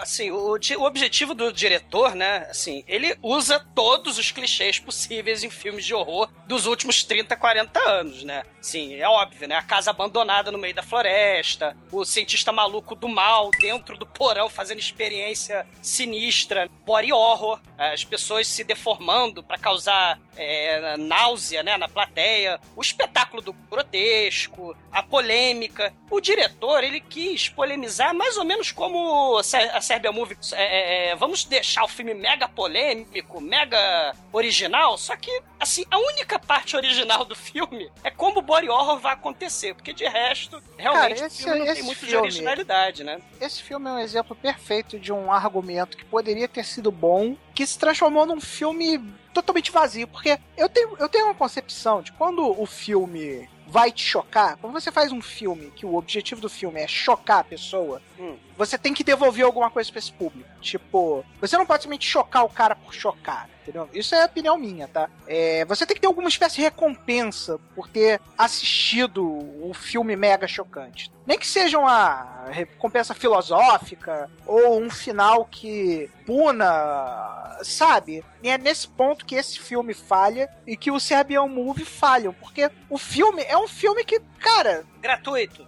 assim, o, o objetivo do diretor, né, assim, ele usa todos os clichês possíveis em filmes de horror dos últimos 30, 40 anos, né? Sim, é óbvio, né? A abandonada no meio da floresta, o cientista maluco do mal dentro do porão fazendo experiência sinistra, body horror, as pessoas se deformando pra causar é, náusea, né, na plateia, o espetáculo do grotesco, a polêmica. O diretor, ele quis polemizar mais ou menos como a Sé- a Sérbia Movie. é, é, é, vamos deixar o filme mega polêmico, mega original, só que, assim, a única parte original do filme é como o body horror vai acontecer, porque de resto, realmente, Cara, o esse- filme não tem muito de filme- originalidade, né? Esse filme é um exemplo perfeito de um argumento que poderia ter sido bom, que se transformou num filme totalmente vazio. Porque eu tenho, eu tenho uma concepção de quando o filme vai te chocar, quando você faz um filme que o objetivo do filme é chocar a pessoa, Hum. você tem que devolver alguma coisa pra esse público. Tipo, você não pode simplesmente chocar o cara por chocar. Entendeu? Isso é opinião minha, tá? É, você tem que ter alguma espécie de recompensa por ter assistido o filme mega chocante. Nem que seja uma recompensa filosófica ou um final que puna, sabe? E é nesse ponto que esse filme falha e que o Serbian Movie falham, porque o filme é um filme que, cara, Gratuito.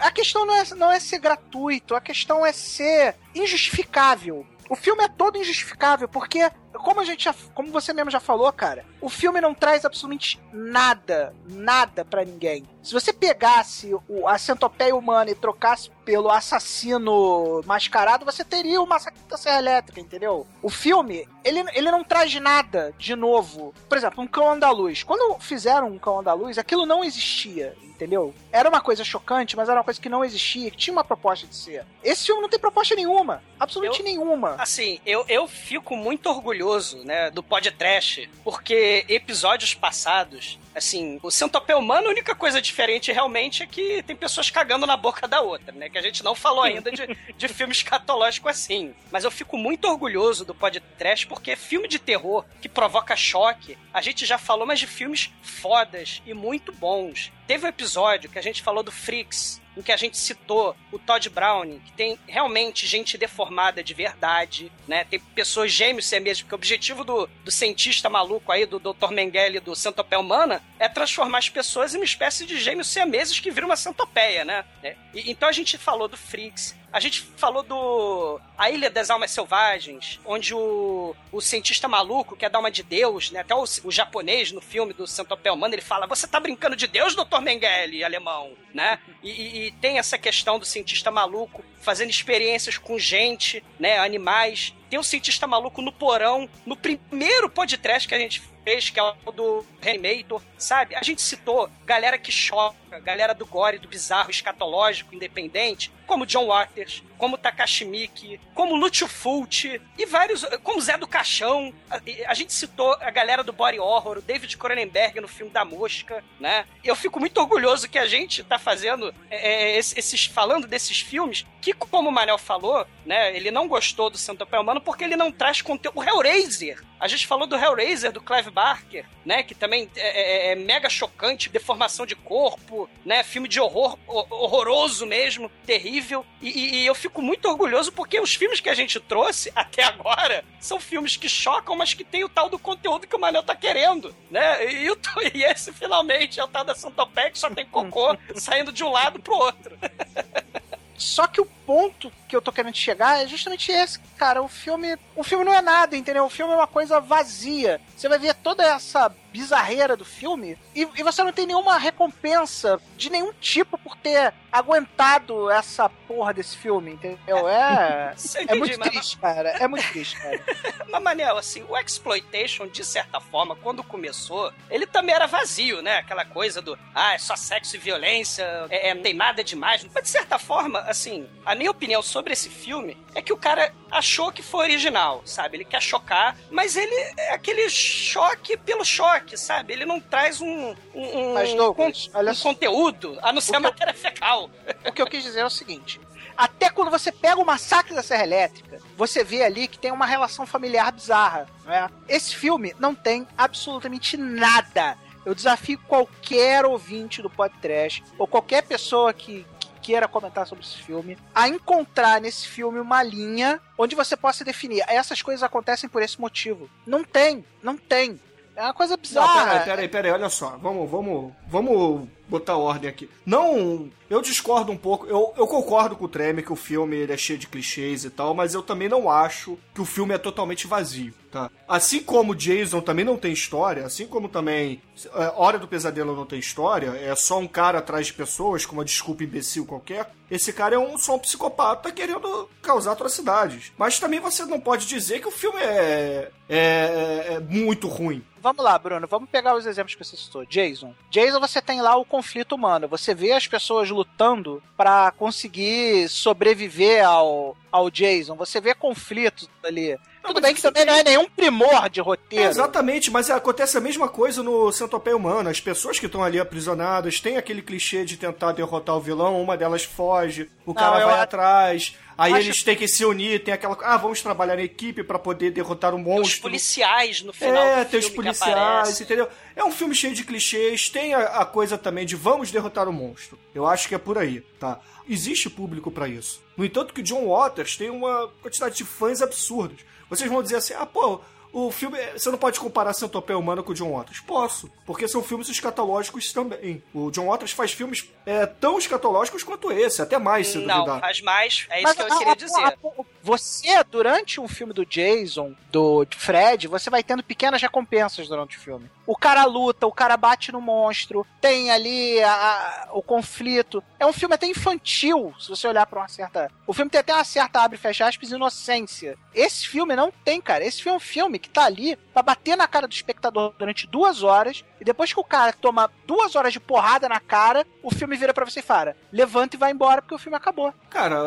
A questão não é, não é ser gratuito, a questão é ser injustificável. O filme é todo injustificável, porque, como a gente já, como você mesmo já falou, cara, o filme não traz absolutamente nada, nada pra ninguém. Se você pegasse o, a centopeia humana e trocasse pelo assassino mascarado, você teria o massacre da Serra Elétrica, entendeu? O filme, ele, ele não traz nada de novo. Por exemplo, um cão andaluz. Quando fizeram um cão andaluz, aquilo não existia, entendeu? Era uma coisa chocante, mas era uma coisa que não existia, que tinha uma proposta de ser. Esse filme não tem proposta nenhuma. Absolutamente Eu- nenhuma. Assim, eu, eu fico muito orgulhoso, né, do podcast, porque episódios passados, assim, o Centopeia Humano, a única coisa diferente realmente é que tem pessoas cagando na boca da outra, né, que a gente não falou ainda de, de filme escatológico assim. Mas eu fico muito orgulhoso do podcast porque filme de terror que provoca choque, a gente já falou, mas de filmes fodas e muito bons. Teve um episódio que a gente falou do Freaks, em que a gente citou o Todd Browning, que tem realmente gente deformada de verdade, né? Tem pessoas gêmeos siameses, porque o objetivo do, do cientista maluco aí, do Dr. Mengele do Centopeia Humana, é transformar as pessoas em uma espécie de gêmeos siameses que viram uma centopeia, né? É. E- então a gente falou do Freaks, a gente falou do A Ilha das Almas Selvagens, onde o, o cientista maluco quer dar uma de Deus, né? Até o, o japonês no filme do Centopeia Humana, ele fala: Você tá brincando de Deus, Dr. Mengele, alemão, né? E, e- e tem essa questão do cientista maluco fazendo experiências com gente, né? Animais. Tem um cientista maluco no porão, no primeiro podcast que a gente fez, que é o do Reanimator, sabe? A gente citou galera que choca, galera do gore, do bizarro, escatológico, independente, como John Waters, como Takashi Miike, como Lúcio Fulci e vários, como Zé do Caixão. A, a gente citou a galera do body horror, o David Cronenberg no filme da Mosca, né? Eu fico muito orgulhoso que a gente tá fazendo é, é, esses, esses- falando desses filmes que, como o Manel falou, né? Ele não gostou do Centopeia Humano porque ele não traz conteúdo. O Hellraiser, A gente falou do Hellraiser, do Clive Barker, né? Que também é, é- é mega chocante, deformação de corpo, né? Filme de horror, ho- horroroso mesmo, terrível. E, e- e eu fico muito orgulhoso porque os filmes que a gente trouxe até agora são filmes que chocam, mas que tem o tal do conteúdo que o Manel tá querendo, né? E, o- e esse finalmente é o tal da Santopé que só tem cocô saindo de um lado pro outro. Só que o ponto que eu tô querendo chegar é justamente esse, cara. O filme, o filme não é nada, entendeu? O filme é uma coisa vazia. Você vai ver toda essa bizarreira do filme e, e você não tem nenhuma recompensa de nenhum tipo por ter aguentado essa porra desse filme, entendeu? É, é entendi, muito triste, cara. É muito triste, cara. Mas, Manel, assim, o Exploitation, de certa forma, quando começou, ele também era vazio, né? Aquela coisa do, ah, é só sexo e violência, é, é, tem nada demais. Mas, de certa forma, assim, a minha opinião sobre esse filme é que o cara achou que foi original, sabe? Ele quer chocar, mas ele é aquele choque pelo choque, sabe? Ele não traz um, um, Mas, Douglas, um- um conteúdo, a não ser a matéria fecal. O que eu quis dizer é o seguinte. Até quando você pega o massacre da Serra Elétrica, você vê ali que tem uma relação familiar bizarra, é? Esse filme não tem absolutamente nada. Eu desafio qualquer ouvinte do podcast, ou qualquer pessoa que, que queira comentar sobre esse filme, a encontrar nesse filme uma linha onde você possa definir essas coisas acontecem por esse motivo. Não tem, não tem. É uma coisa Não, bizarra. peraí, peraí, peraí, olha só. Vamos, vamos, vamos botar ordem aqui. Não, eu discordo um pouco. Eu, eu concordo com o Treme que o filme ele é cheio de clichês e tal, mas eu também não acho que o filme é totalmente vazio, tá? Assim como Jason também não tem história, assim como também é, Hora do Pesadelo não tem história, é só um cara atrás de pessoas com uma desculpa imbecil qualquer. Esse cara é um, só um psicopata querendo causar atrocidades. Mas também você não pode dizer que o filme é, é, é muito ruim. Vamos lá, Bruno, vamos pegar os exemplos que você citou. Jason. Jason, você tem lá o conflito humano. Você vê as pessoas lutando pra conseguir sobreviver ao, ao Jason. Você vê conflitos ali. Tudo bem que isso também tem- não é nenhum primor de roteiro. É, exatamente, mas acontece a mesma coisa no Centopeia Humano. As pessoas que estão ali aprisionadas têm aquele clichê de tentar derrotar o vilão, uma delas foge, o Não, cara vai a- atrás, aí acho- eles têm que se unir, tem aquela. Ah, vamos trabalhar em equipe pra poder derrotar o Os monstro. policiais no final É, do tem os policiais, entendeu? É um filme cheio de clichês, tem a, a coisa também de vamos derrotar o monstro. Eu acho que é por aí, tá? Existe público pra isso. No entanto, que John Waters tem uma quantidade de fãs absurdos. Vocês vão dizer assim, ah, pô, o filme. Você não pode comparar Centopeia Humana com o John Waters. Posso, porque são filmes escatológicos também. O John Waters faz filmes é, tão escatológicos quanto esse, até mais, se Não, duvidar. faz mais. É isso Mas que eu a- queria a- dizer. a- você, durante um filme do Jason, do Fred, você vai tendo pequenas recompensas durante o filme. O cara luta, o cara bate no monstro, tem ali a- a- o conflito. É um filme até infantil, se você olhar pra uma certa. O filme tem até uma certa abre e fecha aspas inocência. Esse filme não tem, cara. Esse filme é um filme que tá ali pra bater na cara do espectador durante duas horas. E depois que o cara toma duas horas de porrada na cara, o filme vira pra você e fala: levanta e vai embora porque o filme acabou. Cara,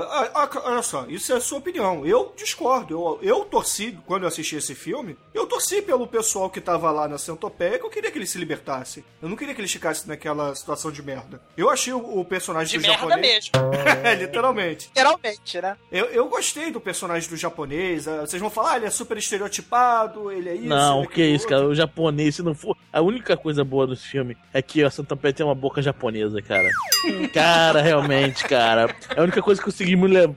olha só, isso é a sua opinião. Eu discordo. Eu, eu torci, quando eu assisti esse filme, eu torci pelo pessoal que tava lá na Centopeia, que eu queria que eles se libertassem. Eu não queria que eles ficassem naquela situação de merda. Eu achei o, o personagem De do merda japonês. mesmo. é, literalmente. Literalmente, né? Eu, eu gostei do personagem do japonês. ah, Vocês vão falar, ah, ele é super estereotipado, ele é isso. Não, é o que é isso, cara? O japonês, se não for. A única coisa boa desse filme é que a Santa Pé tem uma boca japonesa, cara. Cara, realmente, cara. É a única coisa que conseguimos le-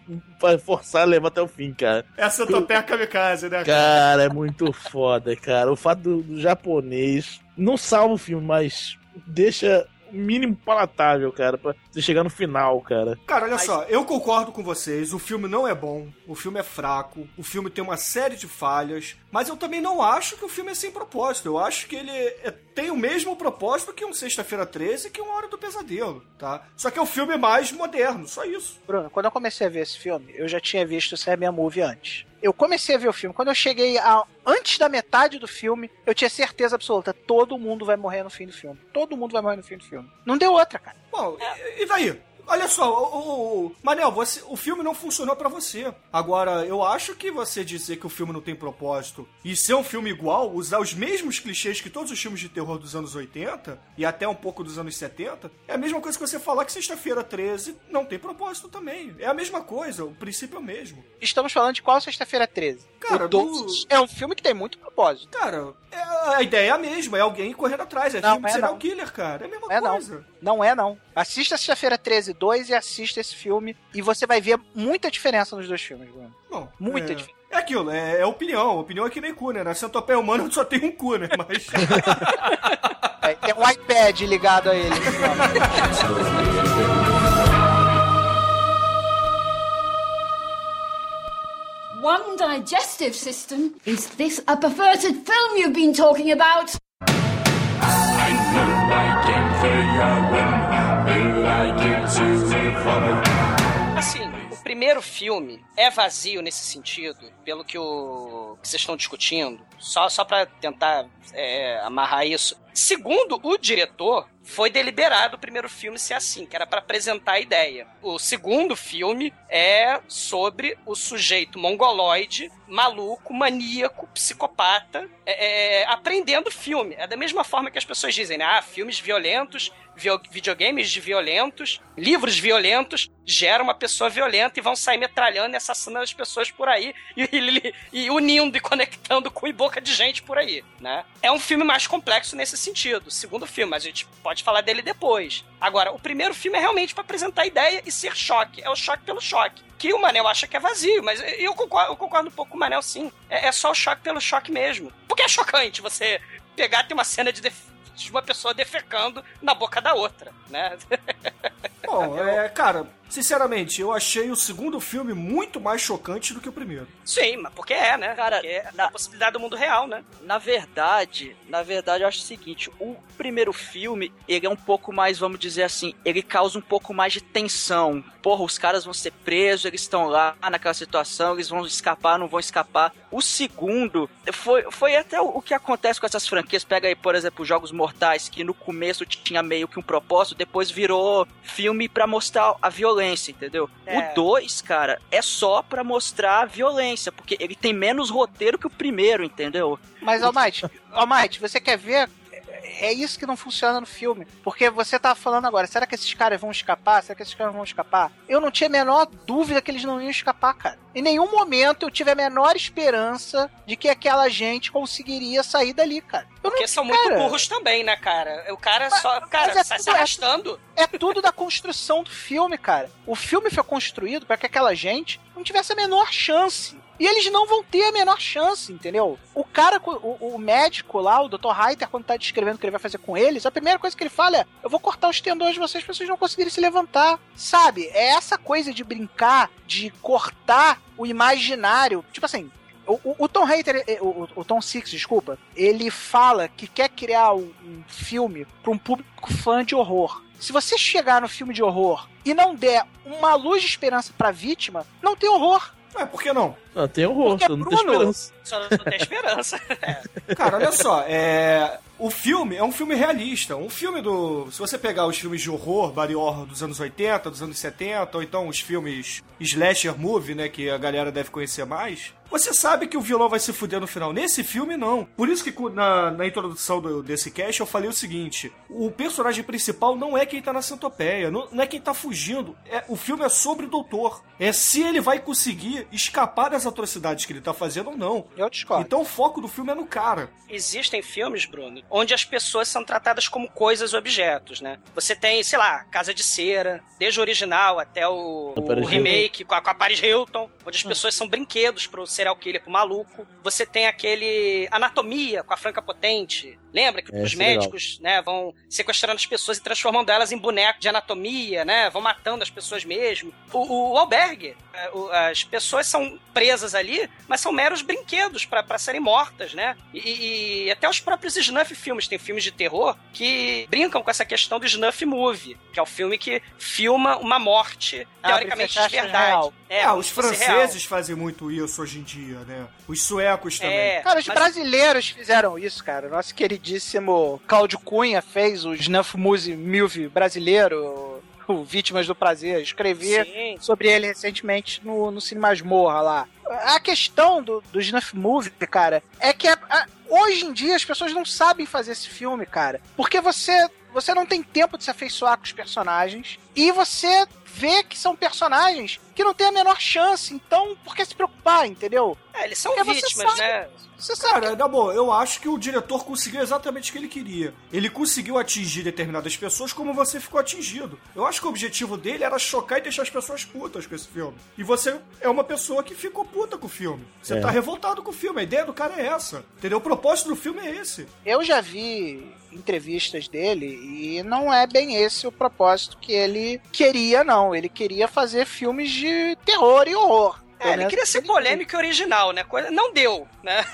forçar a levar até o fim, cara. É a Centopeia Kamikaze, né? Cara, é muito foda, cara. O fato do, do japonês não salva o filme, mas deixa mínimo palatável, cara, pra você chegar no final, cara. Cara, olha só, eu concordo com vocês. O filme não é bom, o filme é fraco, o filme tem uma série de falhas, mas eu também não acho que o filme é sem propósito. Eu acho que ele é- tem o mesmo propósito que um Sexta-feira 13 e que uma Hora do Pesadelo, tá? Só que é um filme mais moderno, só isso. Bruno, quando eu comecei a ver esse filme, eu já tinha visto o Serbia Movie antes. Eu comecei a ver o filme. Quando eu cheguei a, antes da metade do filme, eu tinha certeza absoluta: todo mundo vai morrer no fim do filme. Todo mundo vai morrer no fim do filme. Não deu outra, cara. Bom, e, daí? Olha só, o, o, Manel, você, o filme não funcionou pra você. Agora, eu acho que você dizer que o filme não tem propósito e ser um filme igual, usar os mesmos clichês que todos os filmes de terror dos anos 80 e até um pouco dos anos 70, é a mesma coisa que você falar que Sexta-feira 13 não tem propósito também. É a mesma coisa, o princípio é o mesmo. Estamos falando de qual Sexta-feira 13? Cara, o 12 é um filme que tem muito propósito. Cara, é- a ideia é a mesma, é alguém correndo atrás, é Não, filme de é serial não. killer, cara. É a mesma é coisa. Não é não. Assista Sexta-feira 13 2 e assista esse filme e você vai ver muita diferença nos dois filmes, Bruno. Bom, Muita é, diferença. É aquilo, é, é opinião. Opinião é que nem cu, né? Na centopeia humana só tem um cu, né? Mas. É, tem um iPad ligado a ele. One digestive system? Is this a perverted film you've been talking about? I when will like get to follow? Primeiro filme é vazio nesse sentido, pelo que, o, que vocês estão discutindo, só, só para tentar é, amarrar isso. Segundo o diretor, foi deliberado o primeiro filme ser assim, que era para apresentar a ideia. O segundo filme é sobre o sujeito mongoloide, maluco, maníaco, psicopata, é, é, aprendendo filme. É da mesma forma que as pessoas dizem, né? Ah, filmes violentos, vio- videogames de violentos, livros violentos geram uma pessoa violenta e vão sair metralhando e assassinando as pessoas por aí e, e- e unindo e conectando cu e boca de gente por aí, né? É um filme mais complexo nesse sentido, segundo filme, mas a gente pode falar dele depois. Agora, o primeiro filme é realmente pra apresentar a ideia e ser choque, é o choque pelo choque. Que o Manel acha que é vazio, mas eu concordo, eu concordo um pouco com o Manel, sim. É, é só o choque pelo choque mesmo. Porque é chocante você pegar ter uma cena de, de uma pessoa defecando na boca da outra, né? Bom, é, cara, sinceramente, eu achei o segundo filme muito mais chocante do que o primeiro. Sim, mas porque é, né? Cara, porque é a possibilidade do mundo real, né? Na verdade, na verdade, eu acho o seguinte: o primeiro filme, ele é um pouco mais, vamos dizer assim, ele causa um pouco mais de tensão. Porra, os caras vão ser presos, eles estão lá naquela situação, eles vão escapar, não vão escapar. O segundo foi, foi até o, o que acontece com essas franquias. Pega aí, por exemplo, Jogos Mortais, que no começo tinha meio que um propósito, depois virou filme pra mostrar a violência, entendeu? É. O 2, cara, é só pra mostrar a violência, porque ele tem menos roteiro que o primeiro, entendeu? Mas, Almighty, Almighty, você quer ver? É isso que não funciona no filme. Porque você tá falando agora, será que esses caras vão escapar? Será que esses caras vão escapar? Eu não tinha a menor dúvida que eles não iam escapar, cara. Em nenhum momento eu tive a menor esperança de que aquela gente conseguiria sair dali, cara. Eu Porque não, são muito cara, burros também, né, cara? O cara só. Cara, mas é sai se tudo- é- arrastando. É tudo da construção do filme, cara. O filme foi construído para que aquela gente não tivesse a menor chance. E eles não vão ter a menor chance, entendeu? O cara, o, o médico lá, o Dr. Reiter, quando tá descrevendo o que ele vai fazer com eles, a primeira coisa que ele fala é: Eu vou cortar os tendões de vocês pra vocês não conseguirem se levantar. Sabe? É essa coisa de brincar, de cortar o imaginário. Tipo assim, o, o- o Tom Hater, eh, o, o Tom Six, desculpa, ele fala que quer criar um, um filme para um público fã de horror. Se você chegar no filme de horror e não der uma luz de esperança pra vítima, não tem horror. É, por que não? Não, tem horror, Porque, não tem Bruno, esperança. Só não tem esperança. Cara, olha só, é. O filme é um filme realista. Um filme do. Se você pegar os filmes de horror, body horror dos anos 80, dos anos 70, ou então os filmes slasher movie, né, que a galera deve conhecer mais, você sabe que o vilão vai se fuder no final. Nesse filme, não. Por isso que na, na introdução do- desse cast eu falei o seguinte: o personagem principal não é quem tá na centopeia, não, não é quem tá fugindo. É, o filme é sobre o doutor. É se ele vai conseguir escapar das atrocidades que ele tá fazendo ou não. Eu discordo. Então o foco do filme é no cara. Existem filmes, Bruno, onde as pessoas são tratadas como coisas objetos, né? Você tem, sei lá, Casa de Cera, desde o original até o, o remake com a, com a Paris Hilton, onde as pessoas são brinquedos pro serial killer, pro maluco. Você tem aquele Anatomia com a Franca Potente. Lembra que É, os é legal. médicos, né, vão sequestrando as pessoas e transformando elas em bonecos de anatomia, né? Vão matando as pessoas mesmo. O, o albergue, é, o- as pessoas são presas ali, mas são meros brinquedos pra pra serem mortas, né? E, e até os próprios snuff filmes, tem filmes de terror que brincam com essa questão do snuff movie, que é o filme que filma uma morte Ah, teoricamente de verdade. real. É, Ah, os se franceses fazem muito isso hoje em dia, né? Os suecos também. É, Cara, os mas- brasileiros fizeram isso, cara. Nosso queridíssimo Cláudio Cunha fez o Snuff Muse Milve brasileiro. o Vítimas do Prazer. Escrevi Sim. sobre ele recentemente no, no Cine Masmorra lá. A questão do, do Snuff Movie, cara, é que a- a- hoje em dia as pessoas não sabem fazer esse filme, cara. Porque você, você não tem tempo de se afeiçoar com os personagens e você vê que são personagens que não têm a menor chance. Então, por que se preocupar, entendeu? É, eles são Porque você vítimas, sabe- né? Você sabe. Cara, na boa, eu acho que o diretor conseguiu exatamente o que ele queria. Ele conseguiu atingir determinadas pessoas como você ficou atingido. Eu acho que o objetivo dele era chocar e deixar as pessoas putas com esse filme. E você é uma pessoa que ficou puta com o filme. Você É. tá revoltado com o filme. A ideia do cara é essa. Entendeu? O propósito do filme é esse. Eu já vi entrevistas dele e não é bem esse o propósito que ele queria, não. Ele queria fazer filmes de terror e horror. É, ele queria ser polêmico e original, né? Coisa... Não deu, né?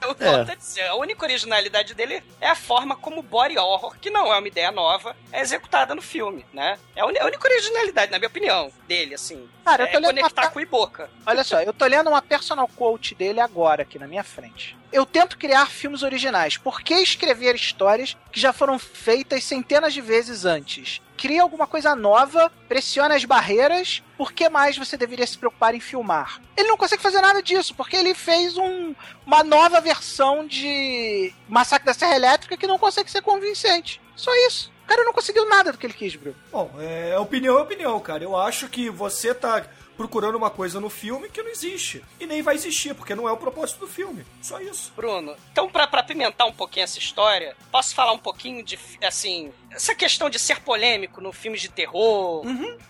Eu É. volto a dizer, a única originalidade dele é a forma como o body horror, que não é uma ideia nova, é executada no filme, né? É a única originalidade, na minha opinião, dele, assim. Cara, eu é tô lendo conectar uma- cu e boca. Olha só, eu tô lendo uma personal quote dele agora aqui na minha frente. Eu tento criar filmes originais. Por que escrever histórias que já foram feitas centenas de vezes antes? Cria alguma coisa nova, pressiona as barreiras. Por que mais você deveria se preocupar em filmar? Ele não consegue fazer nada disso, porque ele fez um- uma nova versão de Massacre da Serra Elétrica que não consegue ser convincente. Só isso. O cara não conseguiu nada do que ele quis, Bruno. Bom, é opinião é opinião, cara. Eu acho que você tá procurando uma coisa no filme que não existe. E nem vai existir, porque não é o propósito do filme. Só isso. Bruno, então pra, pra apimentar um pouquinho essa história, posso falar um pouquinho de, assim, essa questão de ser polêmico no filmes de terror,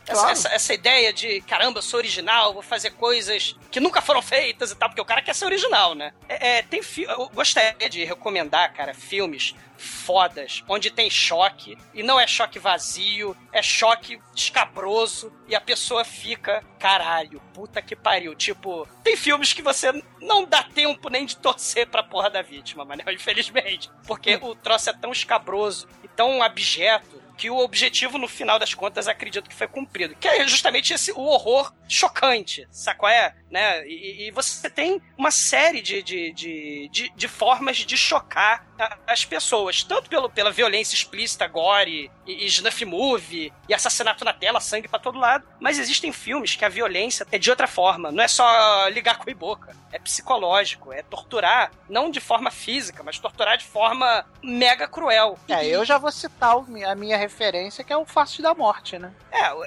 essa, claro. essa, essa ideia de, caramba, eu sou original, vou fazer coisas que nunca foram feitas e tal, porque o cara quer ser original, né? É, é, tem eu gostaria de recomendar, cara, filmes fodas, onde tem choque, e não é choque vazio, é choque escabroso, e a pessoa fica, caralho, puta que pariu. Tipo, tem filmes que você não dá tempo nem de torcer pra porra da vítima, mano, infelizmente. Porque o troço é tão escabroso tão abjeto que o objetivo, no final das contas, acredito que foi cumprido. Que é justamente esse, o horror chocante, sacou? É, né? E, e você tem uma série de, de, de, de, de formas de chocar a- as pessoas. Tanto pelo, pela violência explícita, gore, e, e snuff movie, e assassinato na tela, sangue pra todo lado. Mas existem filmes que a violência é de outra forma. Não é só ligar com e boca. É psicológico, é torturar, não de forma física, mas torturar de forma mega cruel. É, eu já vou citar a minha referência, que é o Face da Morte, né? É, o-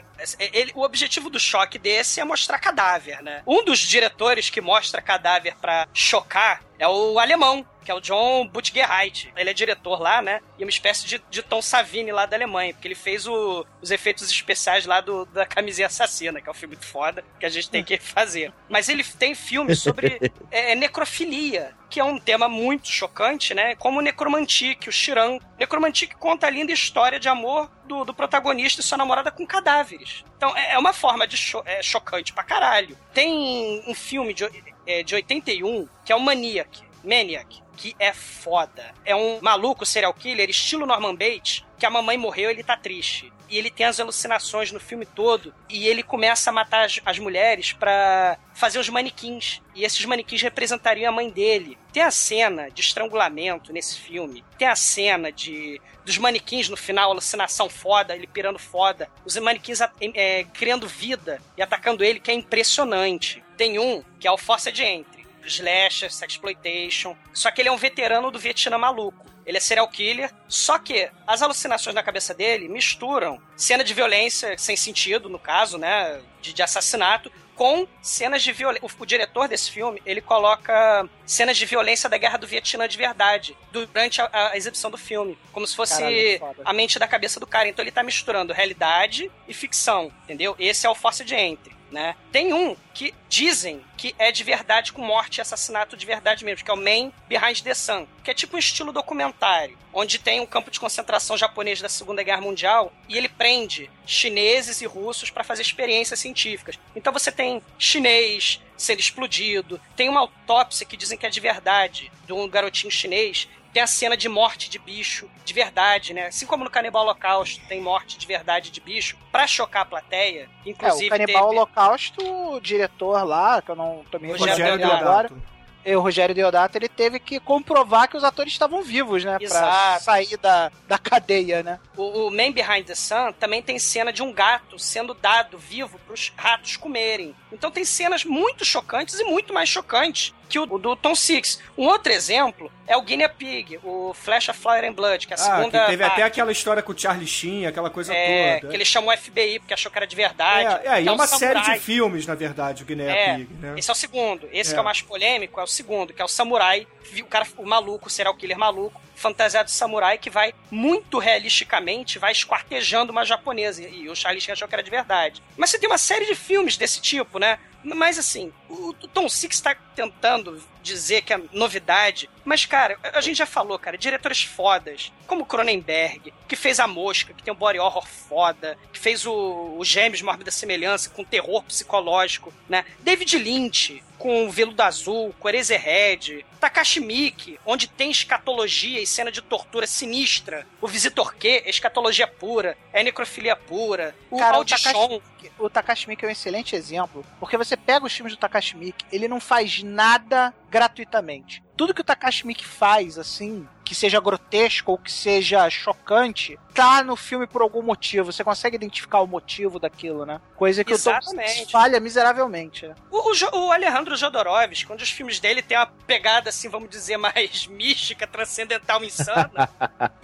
ele- o objetivo do choque desse é mostrar cadáver, né? Um dos diretores que mostra cadáver pra chocar é o alemão, que é o John Butgerheit. Ele é diretor lá, né? E uma espécie de, de Tom Savini lá da Alemanha, porque ele fez o- os efeitos especiais lá do, da Camisinha Assassina, que é um filme muito foda, que a gente tem que fazer. Mas ele tem filmes sobre é, necrofilia, que é um tema muito chocante, né? Como o Necromantique, o Chiran. Necromantique conta a linda história de amor do, do protagonista e sua namorada com cadáveres. Então é, é uma forma de cho é, chocante pra caralho. Tem um filme de, é, de 81 que é o Maniac. Maniac. Que é foda. É um maluco serial killer, estilo Norman Bates, que a mamãe morreu ele tá triste. E ele tem as alucinações no filme todo. E ele começa a matar as, as mulheres pra fazer os manequins. E esses manequins representariam a mãe dele. Tem a cena de estrangulamento nesse filme. Tem a cena de dos manequins no final, alucinação foda, ele pirando foda. Os manequins é, criando vida e atacando ele, que é impressionante. Tem um que é o Força de. Slasher, Sexploitation. Só que ele é um veterano do Vietnã maluco. Ele é serial killer, só que as alucinações na cabeça dele misturam cena de violência sem sentido, no caso, né, de, de assassinato, com cenas de violência. O, o diretor desse filme, ele coloca cenas de violência da guerra do Vietnã de verdade durante a, a exibição do filme, como se fosse Caralho, a mente da cabeça do cara. Então ele tá misturando realidade e ficção, entendeu? Esse é o Force de Entry. Né? Tem um que dizem que é de verdade com morte e assassinato de verdade mesmo, que é o Man Behind the Sun, que é tipo um estilo documentário, onde tem um campo de concentração japonês da Segunda Guerra Mundial e ele prende chineses e russos para fazer experiências científicas. Então você tem chinês sendo explodido, tem uma autópsia que dizem que é de verdade, de um garotinho chinês tem a cena de morte de bicho de verdade, né? Assim como no Canibal Holocausto tem morte de verdade de bicho, pra chocar a plateia. Inclusive, é, o Canibal teve... Holocausto, o diretor lá, que eu não tô me recordando agora, E o Rogério Deodato, ele teve que comprovar que os atores estavam vivos, né? Pra Exato. sair da, da cadeia, né? O, o Man Behind the Sun também tem cena de um gato sendo dado vivo pros ratos comerem. Então tem cenas muito chocantes e muito mais chocantes que o, do Tom Six. Um outro exemplo é o Guinea Pig, o Flash of Fire and Blood, que é a Ah, segunda que teve parte. até aquela história com o Charlie Sheen, aquela coisa É, toda. que ele chamou o FBI porque achou que era de verdade. É, é, e é um uma série de filmes, na verdade, o Guinea É, Pig, né? esse é o segundo. Esse É. que é o mais polêmico é o segundo, que é o samurai, o cara, o maluco, o killer maluco, fantasiado de samurai que vai muito realisticamente, vai esquartejando uma japonesa. E o Charlie Sheen achou que era de verdade. Mas você tem uma série de filmes desse tipo, né? Mas assim, o Tom Six tá tentando dizer que é novidade. Mas, cara, a gente já falou, cara, diretores fodas, como Cronenberg, que fez A Mosca, que tem um body horror foda, que fez o, o Gêmeos Mórbida Semelhança, com terror psicológico, né? David Lynch, com o Veludo Azul, com Eraserhead, Takashi Miike, onde tem escatologia e cena de tortura sinistra, o Visitor Q, é escatologia pura, é necrofilia pura, o Cara, Audition, o Takashi Miike é um excelente exemplo, porque você pega os filmes do Takashi Miike, ele não faz nada gratuitamente. Tudo que o Takashi Miike faz, assim, que seja grotesco ou que seja chocante, tá no filme por algum motivo. Você consegue identificar o motivo daquilo, né? Coisa que o Tom Exatamente. Falha miseravelmente. Né? O, o, Alejandro Jodorowsky, quando os filmes dele tem uma pegada, assim, vamos dizer, mais mística, transcendental, insana,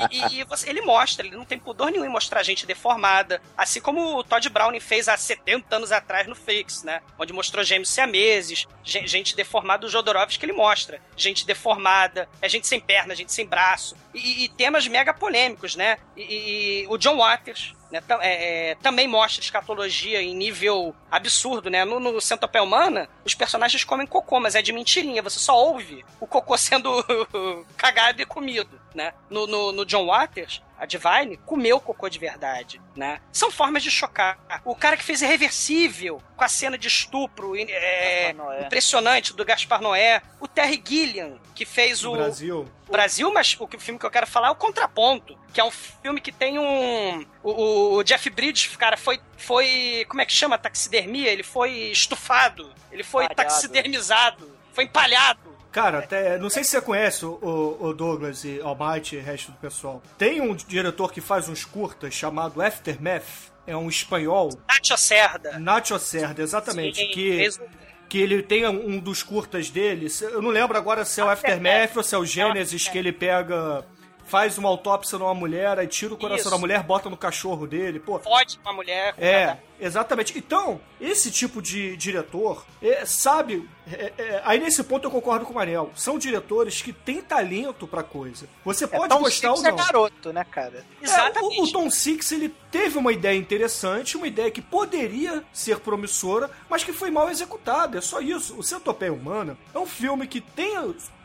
e, e você- ele mostra, ele não tem pudor nenhum em mostrar gente deformada, assim como o Todd Browning fez há 70 anos atrás no Fix, né? Onde mostrou gêmeos siameses, gen- gente deformada, o Jodorowsky ele mostra gente deformada, é gente sem perna, gente sem braço, e, e temas mega polêmicos, né? E, e- o John Waters, né, é, é, também mostra escatologia em nível absurdo, né? No, no Centopeia Humana, os personagens comem cocô, mas é de mentirinha. Você só ouve o cocô sendo cagado e comido, né? No, no, no John Waters, a Divine comeu cocô de verdade, né? São formas de chocar. O cara que fez Irreversível, com a cena de estupro é, impressionante do Gaspar Noé. O Terry Gilliam, que fez No o... Brasil. Brasil, mas o o filme que eu quero falar é o Contraponto, que é um filme que tem um. O, o Jeff Bridges, cara, foi. foi. Como é que chama? Taxidermia? Ele foi estufado. Ele foi Empalhado. taxidermizado. Foi empalhado. Cara, até, não sei se você conhece o, o- Douglas e Almighty e o resto do pessoal. Tem um diretor que faz uns curtas chamado Aftermath. É um espanhol. Nacho Cerda. Nacho Cerda, exatamente. Sim, que, um- que ele tem um dos curtas dele. Eu não lembro agora se é o Aftermath ou se é o Gênesis, que ele pega. Faz uma autópsia numa mulher, aí tira o coração Isso. da mulher, bota no cachorro dele. Pô, Fode com a mulher. é, nada. Exatamente. Então, esse tipo de diretor é, sabe. é, é, aí nesse ponto eu concordo com o Manel. São diretores que têm talento pra coisa. Você pode Tom gostar ou Six é não. garoto, né, cara? É, o, o Tom Six ele teve uma ideia interessante, uma ideia que poderia ser promissora, mas que foi mal executada. É só isso. O Centopeia Humana é um filme que tem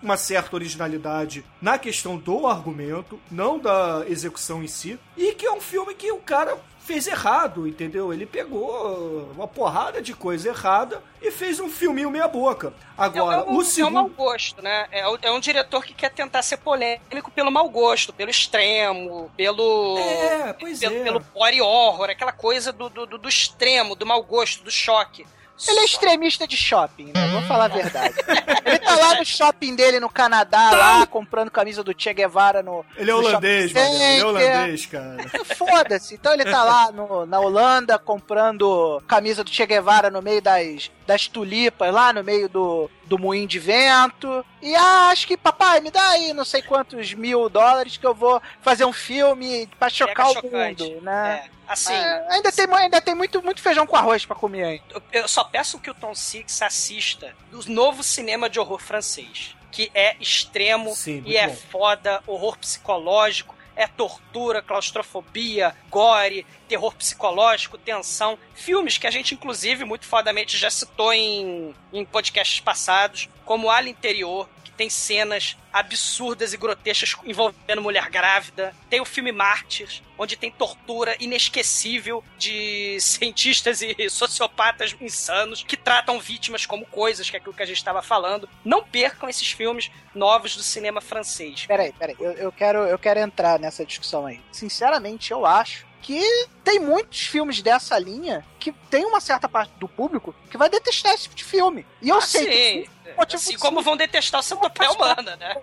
uma certa originalidade na questão do argumento, não da execução em si, e que é um filme que o cara fez errado, entendeu? Ele pegou uma porrada de coisa errada e fez um filminho meia boca. Agora, é, um, o é um segundo mau gosto, né? É, é um diretor que quer tentar ser polêmico pelo mau gosto, pelo extremo, pelo. É, pois pelo, é. pelo body horror, aquela coisa do, do, do- do extremo, do mau gosto, do choque. Ele é extremista de shopping, né? Vamos falar a verdade. Ele tá lá no shopping dele no Canadá, lá, comprando camisa do Che Guevara no. Ele é no holandês, mano. Ele é holandês, cara. Foda-se. Então ele tá lá no- na Holanda comprando camisa do Che Guevara no meio das, das tulipas, lá no meio do, do moinho de vento. E ah, acho que, papai, me dá aí não sei quantos mil dólares que eu vou fazer um filme pra chocar o chocante. mundo, né? É, assim. É, ainda tem, ainda tem muito, muito feijão com arroz pra comer aí. Eu- só peço que o Tom Six assista do novo cinema de horror francês, que é extremo Sim, e é bom. foda, horror psicológico, é tortura, claustrofobia, gore, terror psicológico, tensão. Filmes que a gente, inclusive, muito fodamente já citou em, em podcasts passados, como Ala Interior, tem cenas absurdas e grotescas envolvendo mulher grávida. Tem o filme Mártires, onde tem tortura inesquecível de cientistas e sociopatas insanos que tratam vítimas como coisas, que é aquilo que a gente estava falando. Não percam esses filmes novos do cinema francês. Peraí, peraí, eu, eu, quero, eu quero entrar nessa discussão aí. Sinceramente, eu acho que tem muitos filmes dessa linha que tem uma certa parte do público que vai detestar esse tipo de filme. E eu Ah, sei sim. que motivo Assim sim. como vão detestar o Centopeia Humana, né?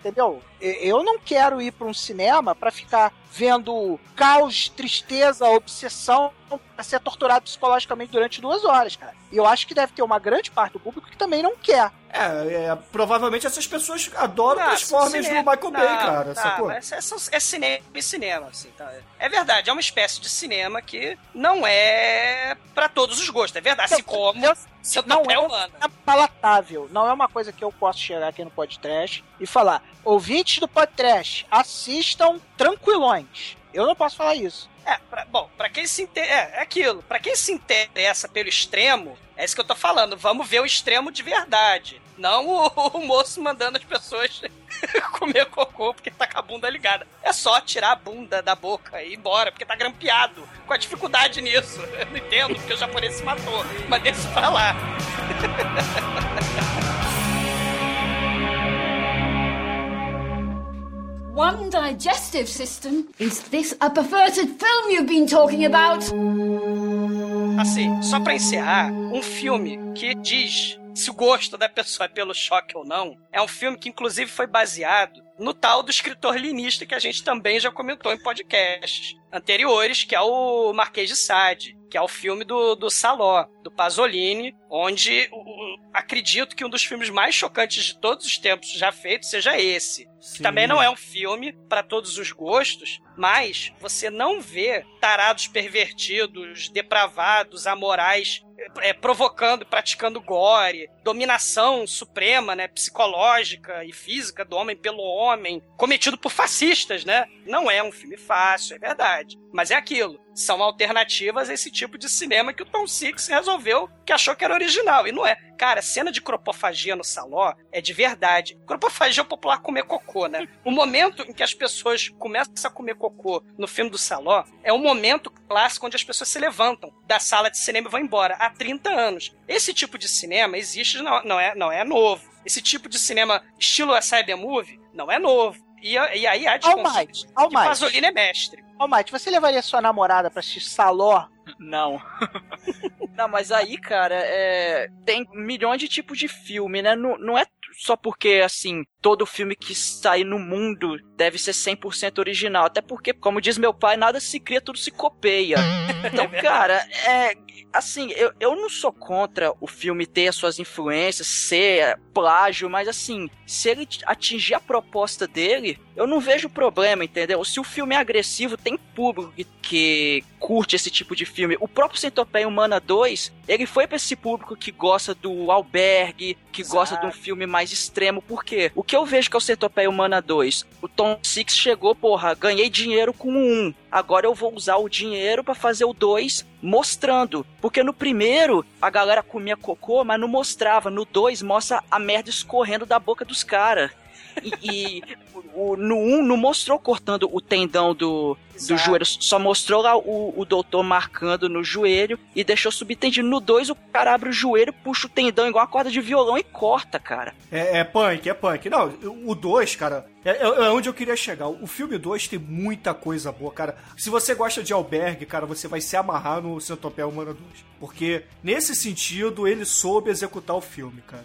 entendeu? Eu não quero ir pra um cinema pra ficar vendo caos, tristeza, obsessão, pra ser torturado psicologicamente durante duas horas, cara. E eu acho que deve ter uma grande parte do público que também não quer. É, é, provavelmente essas pessoas adoram Não, Transformers do Michael Bay, não, cara, tá, sacou? mas É, são- é cinema e cinema, assim, tá? É verdade, é uma espécie de cinema que não é pra todos os gostos, é verdade. Assim como Eu- Centopeia não é Humana. é palatável. Não é uma coisa que eu posso chegar aqui no podcast e falar: ouvintes do podcast, assistam tranquilões. Eu não posso falar isso. É, pra- bom, pra quem se inter... é, é aquilo, pra quem se interessa pelo extremo, é isso que eu tô falando, vamos ver o extremo de verdade. Não o, o moço mandando as pessoas comer cocô porque tá com a bunda ligada. É só tirar a bunda da boca e ir embora, porque tá grampeado. Com a dificuldade nisso. Eu não entendo, porque o japonês se matou. Mas deixa pra lá. One digestive system? Is this a perverted film you've been talking about? Assim, só pra encerrar, um filme que diz se o gosto da pessoa é pelo choque ou não, é um filme que inclusive foi baseado no tal do escritor linista que a gente também já comentou em podcasts anteriores, que é o Marquês de Sade, que é o filme do, do Saló, do Pasolini, onde o- o- acredito que um dos filmes mais chocantes de todos os tempos já feitos seja esse. Sim. Também não é um filme para todos os gostos, mas você não vê tarados pervertidos, depravados, amorais, é, provocando, praticando gore, dominação suprema, né, psicológica e física do homem pelo homem, cometido por fascistas, né? Não é um filme fácil, é verdade. Mas é aquilo. São alternativas a esse tipo de cinema que o Tom Six resolveu que achou que era original. E não é. Cara, cena de cropofagia no saló é de verdade. Cropofagia é o popular comer cocô, né? O momento em que as pessoas começam a comer cocô no filme do saló é um momento clássico onde as pessoas se levantam da sala de cinema e vão embora. Há 30 anos. Esse tipo de cinema existe, não, não, é, não é novo. Esse tipo de cinema estilo cyber movie não é novo. E, e aí há de Almighty, que Almighty. Pasolini é mestre. Almighty, você levaria sua namorada pra assistir Saló? Não. não, mas aí, cara, é... tem milhões de tipos de filme, né? Não, não é só porque, assim, todo filme que sai no mundo deve ser 100% original. Até porque, como diz meu pai, nada se cria, tudo se copeia. Então, cara, é. Assim, eu, eu não sou contra o filme ter as suas influências, ser plágio, mas assim, se ele atingir a proposta dele, eu não vejo problema, entendeu? Se o filme é agressivo, tem público que, que curte esse tipo de filme. O próprio Centopeia Humana 2, ele foi pra esse público que gosta do albergue, que gosta de um filme mais extremo. Por quê? O que eu vejo que é o Centopeia Humana 2? O Tom Six chegou, porra, ganhei dinheiro com o 1. Agora eu vou usar o dinheiro pra fazer o 2 mostrando. Porque no primeiro a galera comia cocô, mas não mostrava. No 2 mostra a merda escorrendo da boca dos caras. E, e o- no 1 não mostrou cortando o tendão do, do Exato. joelho, só mostrou lá o, o doutor marcando no joelho e deixou subtendido. No 2 o cara abre o joelho, puxa o tendão igual uma corda de violão e corta, cara. É, é punk, é punk. Não, o 2, cara, é, é- é onde eu queria chegar. O filme 2 tem muita coisa boa, cara. Se você gosta de albergue, cara, você vai se amarrar no Centopeia Humana 2. Porque, nesse sentido, ele soube executar o filme, cara.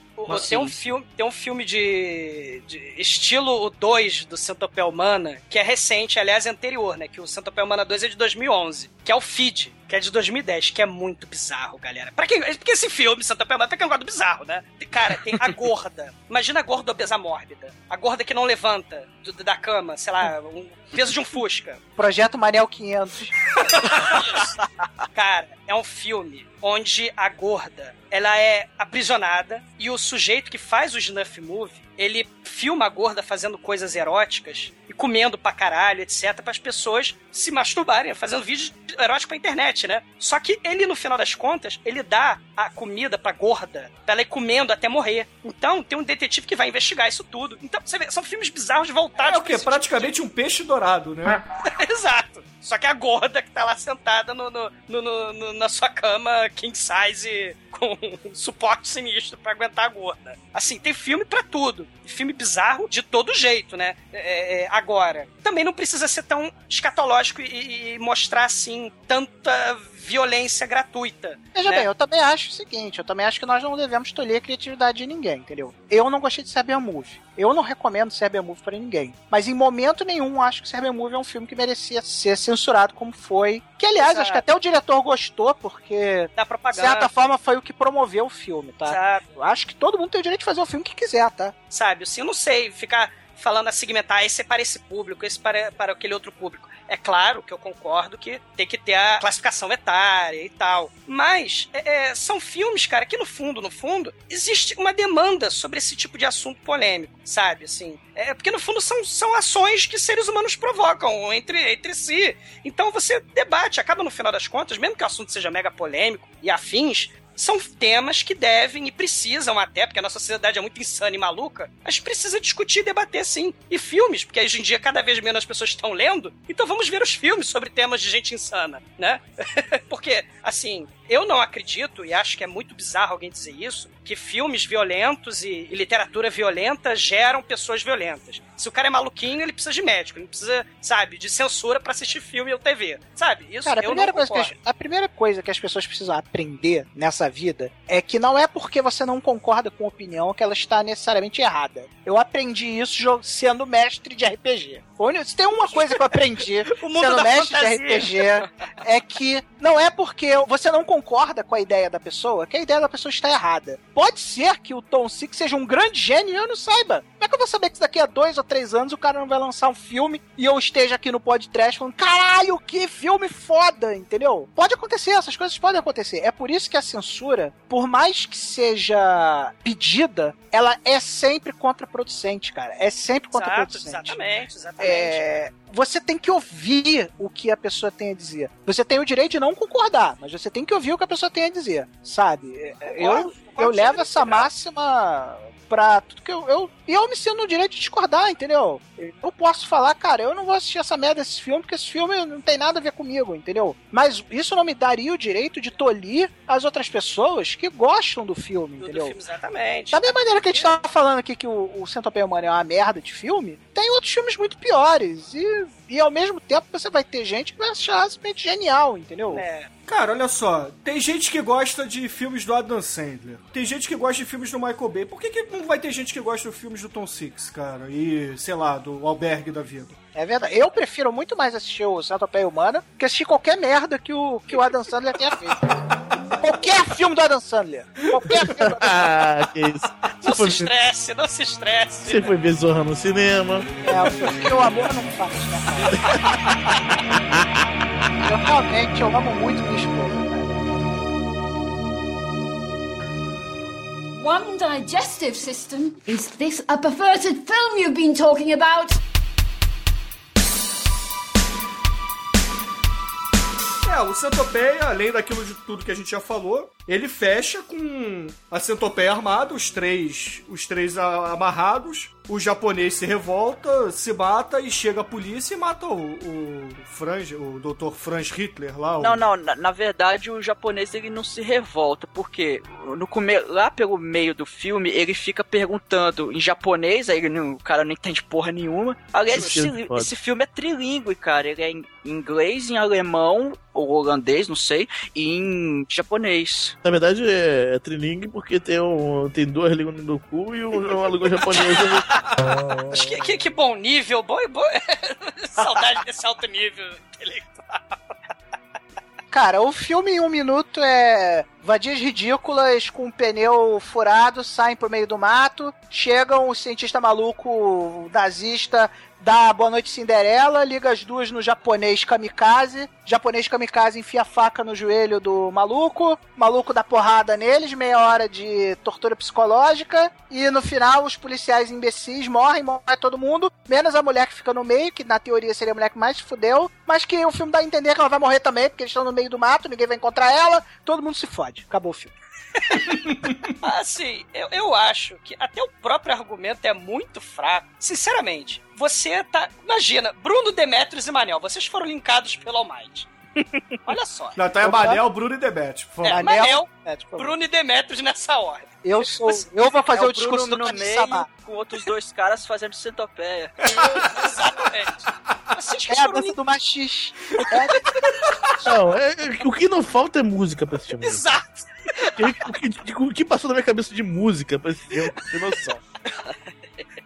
Tem, um filme, tem um filme de, de estilo o 2 do Centopeia Humana, que é recente, aliás, é anterior, né? Que o Centopeia Humana 2 é de 2011, que é o Feed, que é de 2010, que é muito bizarro, galera. Pra quem, porque esse filme, Centopeia Humana, pra quem gosta do bizarro, né? Cara, tem a gorda. Imagina a gorda obesa mórbida. A gorda que não levanta do- da cama, sei lá, um peso de um fusca. Projeto Manel 500. Cara, é um filme onde a gorda, ela é aprisionada e o sujeito que faz o snuff movie, ele filma a gorda fazendo coisas eróticas comendo pra caralho, etc, para as pessoas se masturbarem, fazendo vídeos de erótico pra internet, né? Só que ele, no final das contas, ele dá a comida pra gorda, pra ela ir comendo até morrer. Então, tem um detetive que vai investigar isso tudo. Então, você vê, são filmes bizarros voltados É o quê? Praticamente um peixe dourado, né? Exato. Só que a gorda que tá lá sentada no, no- no- no- no- na sua cama king size com um suporte sinistro pra aguentar a gorda. Assim, tem filme pra tudo. Filme bizarro de todo jeito, né? É, é, agora, também não precisa ser tão escatológico e, e mostrar, assim, tanta violência gratuita. Veja né? bem, eu também acho o seguinte, eu também acho que nós não devemos tolher a criatividade de ninguém, entendeu? Eu não gostei de Cyber Movie. Eu não recomendo Cyber Movie pra ninguém. Mas em momento nenhum acho que Cyber Movie é um filme que merecia ser censurado como foi. Que, aliás, Exato. acho que até o diretor gostou, porque, Da de propaganda. certa forma, foi o que promoveu o filme, tá? Exato. Eu acho que todo mundo tem o direito de fazer o filme que quiser, tá? sabe? Assim, eu não sei ficar falando a segmentar, esse é para esse público, esse para, para aquele outro público. É claro que eu concordo que tem que ter a classificação etária e tal. Mas é, é, são filmes, cara, que no fundo, no fundo, existe uma demanda sobre esse tipo de assunto polêmico, sabe? Assim, é porque no fundo são, são ações que seres humanos provocam entre, entre si. Então você debate, acaba no final das contas, mesmo que o assunto seja mega polêmico e afins, são temas que devem e precisam até, porque a nossa sociedade é muito insana e maluca, gente precisa discutir e debater sim. E filmes, porque hoje em dia cada vez menos as pessoas estão lendo, então vamos ver os filmes sobre temas de gente insana, né? porque, assim, eu não acredito, e acho que é muito bizarro alguém dizer isso, que filmes violentos e, e literatura violenta geram pessoas violentas. Se o cara é maluquinho, ele precisa de médico, ele precisa, sabe, de censura pra assistir filme ou TV. Sabe? Isso Cara, a eu primeira, não coisa que concordo. as, a primeira coisa que as pessoas precisam aprender nessa vida é que não é porque você não concorda com a opinião que ela está necessariamente errada. Eu aprendi isso sendo mestre de RPG. Se tem uma coisa que eu aprendi O mundo sendo mestre fantasia. de RPG é que não é porque você não concorda com a ideia da pessoa que a ideia da pessoa está errada. Pode ser que o Tom Six seja um grande gênio e eu não saiba. Como é que eu vou saber que daqui a dois ou três anos o cara não vai lançar um filme e eu esteja aqui no podcast falando caralho, que filme foda, entendeu? Pode acontecer, essas coisas podem acontecer. É por isso que a censura, por mais que seja pedida, ela é sempre contraproducente, cara. É sempre Exato, contraproducente. exatamente, exatamente. É, você tem que ouvir o que a pessoa tem a dizer. Você tem o direito de não concordar, mas você tem que ouvir o que a pessoa tem a dizer, sabe? Eu, eu levo essa máxima pra tudo que eu, eu. E eu me sinto no direito de discordar, entendeu? Eu posso falar, cara, eu não vou assistir essa merda desse filme, porque esse filme não tem nada a ver comigo, entendeu? Mas isso não me daria o direito de tolir as outras pessoas que gostam do filme, Do- do entendeu? filme, exatamente. Da mesma maneira que a gente tava falando aqui que o, o Centopeia Humana é uma merda de filme, tem outros filmes muito piores. E, e ao mesmo tempo você vai ter gente que vai achar simplesmente genial, entendeu? É. Cara, olha só, tem gente que gosta de filmes do Adam Sandler, tem gente que gosta de filmes do Michael Bay. Por que, que não vai ter gente que gosta de filmes do Tom Six, cara? E, sei lá, do Albergue da Vida? É verdade. Eu prefiro muito mais assistir o Centopeia Humana que assistir qualquer merda que o, que o Adam Sandler tenha feito. qualquer filme do Adam Sandler. Qualquer filme do Adam Ah, que isso. Não se estresse, não se estresse. você foi ver Zorra no cinema. Sandler. É, porque o amor não faz, né? Eu realmente, eu amo muito minha esposa, cara. One digestive system. Is this a perverted film you've been talking about? É, o Centopeia, além daquilo de tudo que a gente já falou, ele fecha com a Centopeia armada, os três, os três amarrados. O japonês se revolta, se mata e chega a polícia e mata o, o Franz, o Dr. Franz Hitler lá. o- Não, não, na, na verdade o japonês ele não se revolta, porque no come... lá pelo meio do filme ele fica perguntando em japonês, aí ele não- o cara não entende porra nenhuma. Aliás, Esse esse, filme é foda. esse filme é trilingue, cara. Ele é em inglês, em alemão, ou holandês, não sei, e em japonês. Na verdade é, é trilingue porque tem, um, tem duas línguas no cu e um- uma língua japonesa. Acho que, que, que bom nível, bom, bom. Saudade desse alto nível intelectual. Cara, o filme em um minuto é vadias ridículas com um pneu furado saem por meio do mato, chegam o cientista maluco nazista dá boa noite Cinderela, liga as duas no japonês kamikaze, japonês kamikaze enfia a faca no joelho do maluco, maluco dá porrada neles, meia hora de tortura psicológica, e no final os policiais imbecis morrem, morre todo mundo, menos a mulher que fica no meio, que na teoria seria a mulher que mais se fudeu, mas que o filme dá a entender que ela vai morrer também, porque eles estão no meio do mato, ninguém vai encontrar ela, todo mundo se fode. Acabou o filme. Assim, eu, eu acho que até o próprio argumento é muito fraco. Sinceramente, você tá. Imagina, Bruno Demetrios e Manel, vocês foram linkados pelo Almighty. Olha só. Não, então é Manel, Bruno e favor. É, Manel, Manel, Demetrios. Bruno e Demetrios nessa ordem. Eu sou. Eu vou fazer é o discurso Bruno do no meio, Sama. com outros dois caras fazendo centopeia. Exatamente. Vocês que É a dança do machis. Não, é- é- o que não falta é música pra esse filme. Exato. O que, o que- o que passou na minha cabeça de música pra esse filme? Tem noção.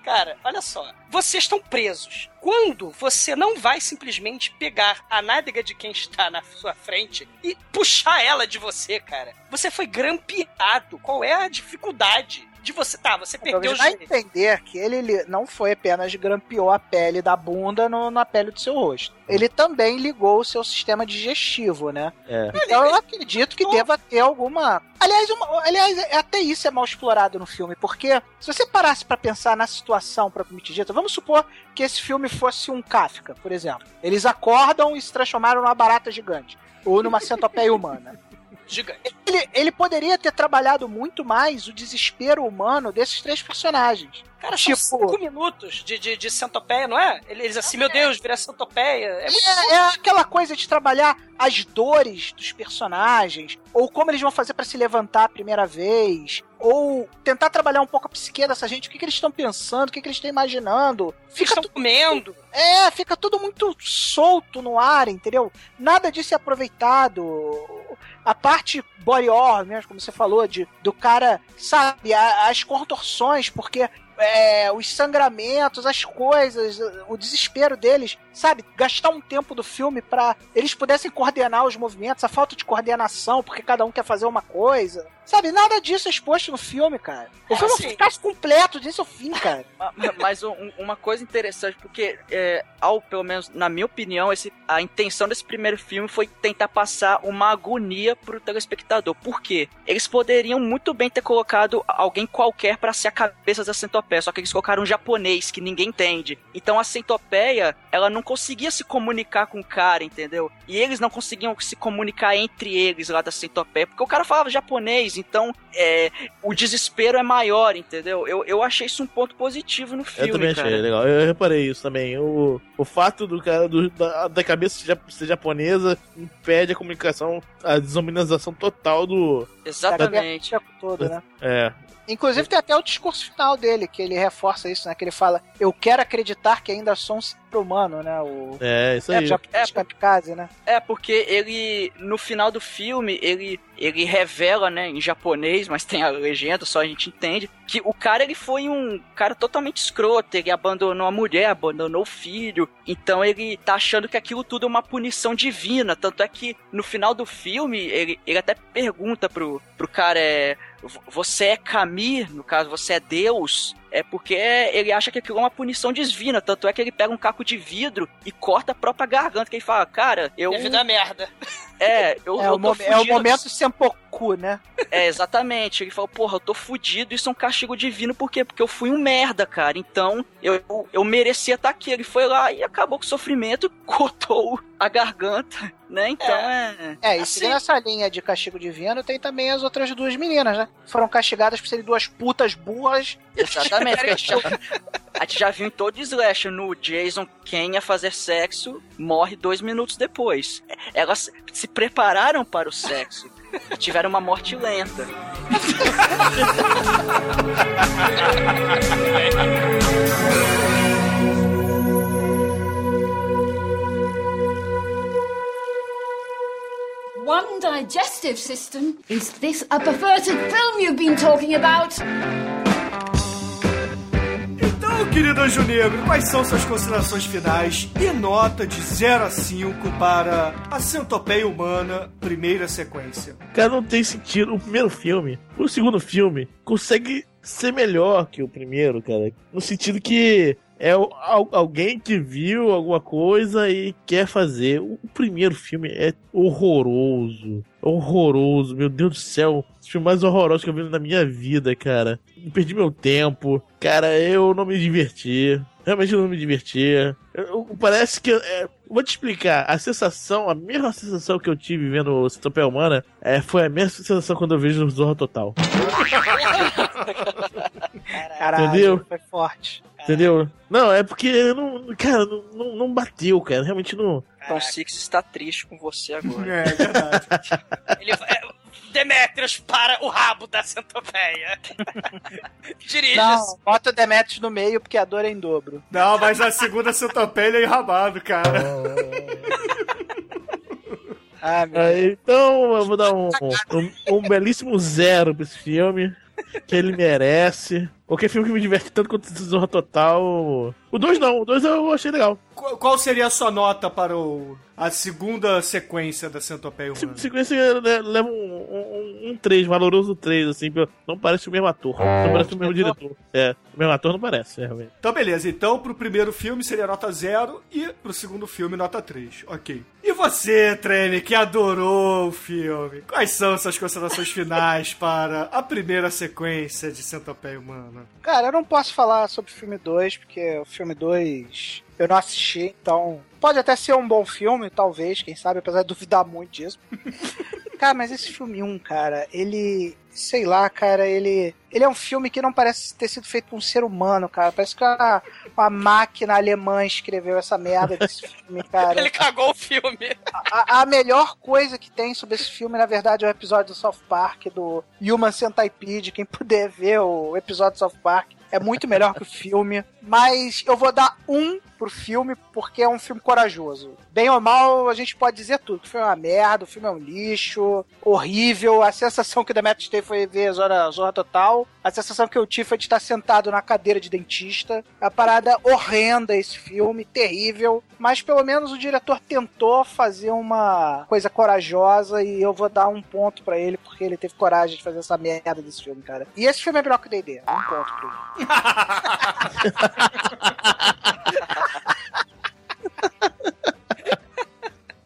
Cara, olha só. Vocês estão presos. Quando você não vai simplesmente pegar a nádega de quem está na sua frente e puxar ela de você, cara. Você foi grampeado. Qual é a dificuldade de você. Tá, você perdeu Então o você vai jeito. entender que ele não foi apenas grampeou a pele da bunda no- na pele do seu rosto. Ele também ligou o seu sistema digestivo, né? É. Então eu acredito que deva ter alguma. Aliás, uma- aliás, é- até isso é mal explorado no filme, porque se você parasse pra pensar na situação propriamente dita, vamos supor que esse filme fosse um Kafka, por exemplo. Eles acordam e se transformaram numa barata gigante. Ou numa centopeia humana. Gigante. Ele, ele poderia ter trabalhado muito mais o desespero humano desses três personagens. Cara, Tipo- são cinco minutos de, de, de centopeia, não é? Eles assim, meu Deus, vira centopeia. É muito É, é aquela coisa de trabalhar as dores dos personagens, ou como eles vão fazer pra se levantar a primeira vez, ou tentar trabalhar um pouco a psique dessa gente, o que, que eles estão pensando, o que, que eles estão imaginando. Eles Fica estão comendo. É, fica tudo muito solto no ar, entendeu? Nada disso é aproveitado. A parte body horror, mesmo, como você falou, de, do cara, sabe, a- as contorções, porque é, os sangramentos, as coisas, o desespero deles, sabe? Gastar um tempo do filme pra eles pudessem coordenar os movimentos, a falta de coordenação, porque cada um quer fazer uma coisa. Sabe, nada disso é exposto no filme, cara. O É, filme assim- ficasse completo, disso ao fim, cara. Ma- ma- Mas um- uma coisa interessante, porque, é, ao, pelo menos na minha opinião, esse, a intenção desse primeiro filme foi tentar passar uma agonia pro telespectador. Por quê? Eles poderiam muito bem ter colocado alguém qualquer pra ser a cabeça da centopeia, só que eles colocaram um japonês que ninguém entende. Então a centopeia, ela não conseguia se comunicar com o cara, entendeu? E eles não conseguiam se comunicar entre eles lá da centopeia, porque o cara falava japonês, então é, o desespero é maior, entendeu? Eu, eu achei isso um ponto positivo no filme, Eu também achei cara. legal. Eu reparei isso também. O, o fato do cara do- da, da cabeça ser jap- ser japonesa impede a comunicação, a desumanização total do. Exatamente. Tempo todo, né? É. Inclusive tem até o discurso final dele, que ele reforça isso, né? Que ele fala, eu quero acreditar que ainda sou um humano, né? O É, isso é, aí. o japonês kamikaze, né? É, porque ele, no final do filme, ele, ele revela, né, em japonês, mas tem a legenda, só a gente entende, que o cara, ele foi um cara totalmente escroto, ele abandonou a mulher, abandonou o filho, então ele tá achando que aquilo tudo é uma punição divina, tanto é que no final do filme, ele, ele até pergunta pro, pro cara, é, "Vo- você é Kami, no caso, você é Deus? É porque ele acha que aquilo é uma punição divina, tanto é que ele pega um caco de vidro e corta a própria garganta, que ele fala, cara, eu... Minha vida é merda. É, eu, É, eu o, é o momento Senpoku, né? É, exatamente. Ele falou, porra, eu tô fudido, isso é um castigo divino, por quê? Porque eu fui um merda, cara. Então, eu, eu, eu merecia estar aqui. Ele foi lá e acabou com o sofrimento, cortou a garganta, né? Então é. É, e Assim- seguindo essa linha de castigo divino, tem também as outras duas meninas, né? Foram castigadas por serem duas putas burras. Exatamente. porque a, gente já, a gente já viu em todo slash no Jason quem ia fazer sexo morre dois minutos depois. Elas se prepararam para o sexo. e Tiveram uma morte lenta. One digestive system. Is this a perverted film you've been talking about? Então, querido Anjo Negro, quais são suas considerações finais e nota de 0 a 5 para A Centopeia Humana, primeira sequência? Cara, não tem sentido. O primeiro filme, o segundo filme, consegue ser melhor que o primeiro, cara. No sentido que é al- alguém que viu alguma coisa e quer fazer. O primeiro filme é horroroso. Horroroso, meu Deus do céu. Esse filme mais horroroso que eu vi na minha vida, cara. Eu perdi meu tempo. Cara, eu não me diverti. Realmente eu não me diverti. Eu- eu- parece que. é, vou te explicar. A sensação, a mesma sensação que eu tive vendo o Centopeia Humana é, foi a mesma sensação quando eu vejo o Zorro Total. Caralho, Entendeu? foi forte. Entendeu? Não, é porque, não, cara, não, não, não bateu, cara. Realmente não. Tom Six está triste com você agora. É, verdade. Ele, é, Demetrius para o rabo da centopeia. Dirige. Não, bota o Demetrius no meio porque a dor é em dobro. Não, mas a segunda Centopeia é enrabado, cara. Ah, meu Aí, então eu vou dar um, um, um belíssimo zero pra esse filme. Que ele merece. Qualquer filme que me diverte tanto quanto Zorra Total. O 2 não, o 2 eu achei legal. Qual qual seria a sua nota para o, a segunda sequência da Centopeia Humana? Sequência le- leva um, um, um 3, valoroso 3, assim. Não parece o mesmo ator. Não parece o mesmo diretor. É, o mesmo ator não parece, é, realmente. Então, beleza. Então, pro primeiro filme seria nota 0 e pro segundo filme nota 3. Ok. E você, Treme, que adorou o filme, quais são suas considerações finais para a primeira sequência de Centopeia Humana? Cara, eu não posso falar sobre o filme 2, porque o filme 2 eu não assisti, então. Pode até ser um bom filme, talvez, quem sabe, apesar de duvidar muito disso. cara, mas esse filme 1, cara, ele. Sei lá, cara, ele. Ele é um filme que não parece ter sido feito por um ser humano, cara. Parece que uma, uma máquina alemã escreveu essa merda desse filme, cara. Ele cagou o filme. A, a melhor coisa que tem sobre esse filme, na verdade, é o episódio do South Park, do Human Centipede. Quem puder ver o episódio do South Park, é muito melhor que o filme. Mas eu vou dar um pro filme, porque é um filme corajoso. Bem ou mal, a gente pode dizer tudo. O filme é uma merda, o filme é um lixo, horrível. A sensação que o Demetrius teve foi ver Zorra, Zorra Total. A sensação que eu tive foi de estar sentado na cadeira de dentista. A parada horrenda esse filme, terrível. Mas pelo menos o diretor tentou fazer uma coisa corajosa e eu vou dar um ponto pra ele, porque ele teve coragem de fazer essa merda desse filme, cara. E esse filme é melhor que o D&D. Um ponto pra ele.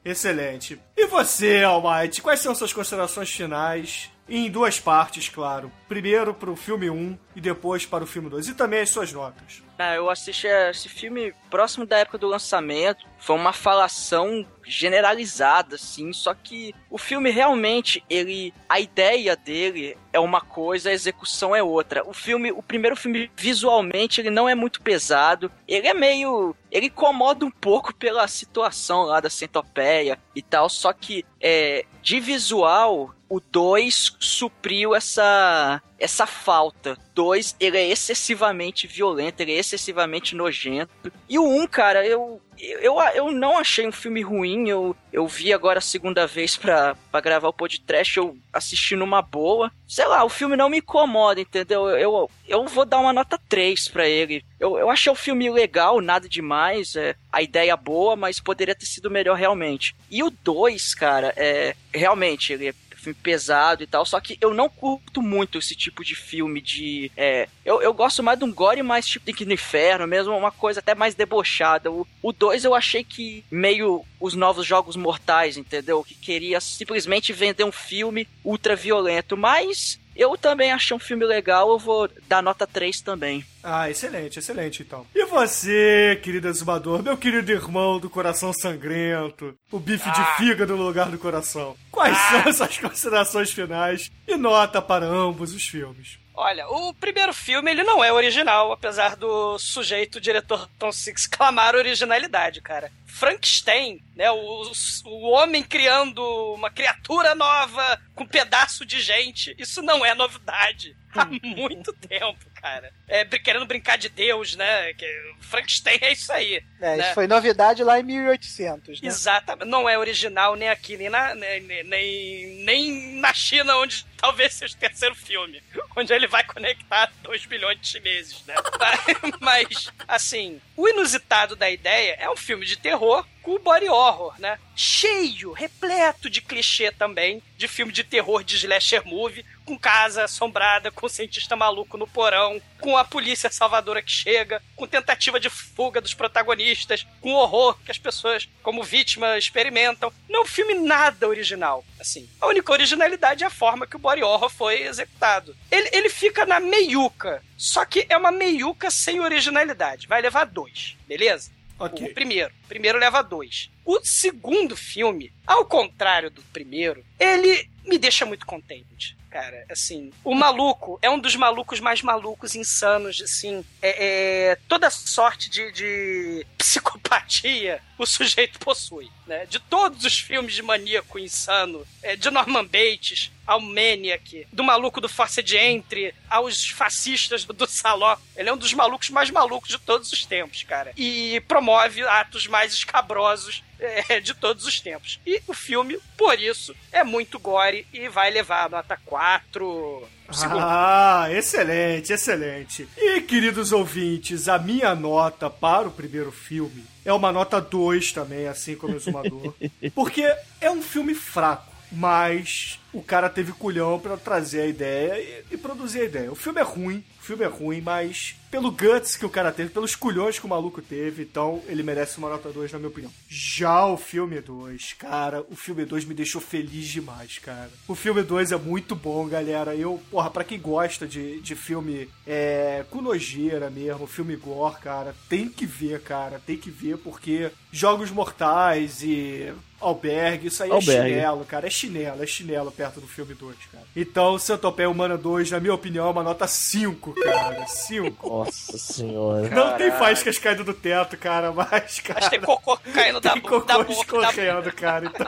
Excelente. E você, Almighty, quais são suas considerações finais? Em duas partes, claro. Primeiro para o filme 1 e depois para o filme 2. E também as suas notas. Ah, eu assisti esse filme próximo da época do lançamento. Foi uma falação generalizada, assim. Só que o filme realmente, ele. A ideia dele é uma coisa, a execução é outra. O filme, o primeiro filme, visualmente, ele não é muito pesado. Ele é meio. Ele incomoda um pouco pela situação lá da centopeia e tal. Só que é, de visual, o 2 supriu essa essa falta. 2, ele é excessivamente violento, ele é excessivamente nojento. E o 1, um, cara, eu, eu, eu não achei um filme ruim. Eu, eu vi agora a segunda vez pra, pra gravar o podcast, eu assisti numa boa. Sei lá, o filme não me incomoda, entendeu? Eu, eu vou dar uma nota 3 pra ele. Eu, eu achei o filme legal, nada demais, é, a ideia boa, mas poderia ter sido melhor realmente. E o 2, cara, é realmente, ele é filme pesado e tal, só que eu não curto muito esse tipo de filme de... É, eu, eu gosto mais de um gore mais tipo Link no Inferno, mesmo uma coisa até mais debochada. O 2 eu achei que meio os novos jogos mortais, entendeu? Que queria simplesmente vender um filme ultra violento, mas... Eu também achei um filme legal, eu vou dar nota 3 também. Ah, excelente, excelente então. E você, querido exumador, meu querido irmão do coração sangrento, o bife Ah. de fígado no lugar do coração. Quais são suas considerações finais e nota para ambos os filmes? Olha, o primeiro filme ele não é original, apesar do sujeito, o diretor Tom Six, clamar originalidade, cara. Frankenstein, né, o, o homem criando uma criatura nova com um pedaço de gente, isso não é novidade há muito tempo, cara? É, querendo brincar de Deus, né? Que Frankenstein é isso aí. É, né? isso foi novidade lá em 1800, né? Exatamente. Não é original nem aqui, nem na, nem, nem, nem na China, onde talvez seja o terceiro filme. Onde ele vai conectar 2 bilhões de chineses, né? Mas, assim, o inusitado da ideia é um filme de terror com body horror, né? Cheio, repleto de clichê também, de filme de terror de slasher movie, com casa assombrada, com cientista maluco no porão, com a polícia salvadora que chega, com tentativa de fuga dos protagonistas, com horror que as pessoas, como vítima, experimentam. Não é um filme nada original, assim. A única originalidade é a forma que o body horror foi executado. Ele, ele fica na meiuca, só que é uma meiuca sem originalidade. Vai levar dois, beleza? Ok. O primeiro. O primeiro leva dois. O segundo filme, ao contrário do primeiro, ele me deixa muito contente. Cara, assim, o maluco é um dos malucos mais malucos, insanos, assim. É, é, toda sorte de, de psicopatia o sujeito possui, né? De todos os filmes de maníaco insano, é, de Norman Bates ao Maniac, do maluco do Force de Entry aos fascistas do Saló. Ele é um dos malucos mais malucos de todos os tempos, cara. E promove atos mais escabrosos é, de todos os tempos. E o filme, por isso, é muito gore e vai levar a nota 4. Segundo. Ah, excelente, excelente. E, queridos ouvintes, a minha nota para o primeiro filme é uma nota 2 também, assim como o Exumador. Porque é um filme fraco, mas o cara teve culhão pra trazer a ideia e, e produzir a ideia. O filme é ruim, o filme é ruim, mas pelo guts que o cara teve, pelos culhões que o maluco teve, então ele merece uma nota 2, na minha opinião. Já o filme 2, cara, o filme 2 me deixou feliz demais, cara. O filme 2 é muito bom, galera. Eu, porra, pra quem gosta de, de filme é, com nojeira mesmo, filme gore, cara, tem que ver, cara, tem que ver, porque Jogos Mortais e Albergue, isso aí Albergue. é chinelo, cara, é chinelo, é chinelo perto do filme 2, cara. Então, Centopeia Humana 2, na minha opinião, é uma nota 5, cara, 5. Nossa senhora. Não tem faíscas caindo do teto, cara, mas, cara... Mas tem cocô caindo da, Tem da cocô boca. Escorrendo, cara, então...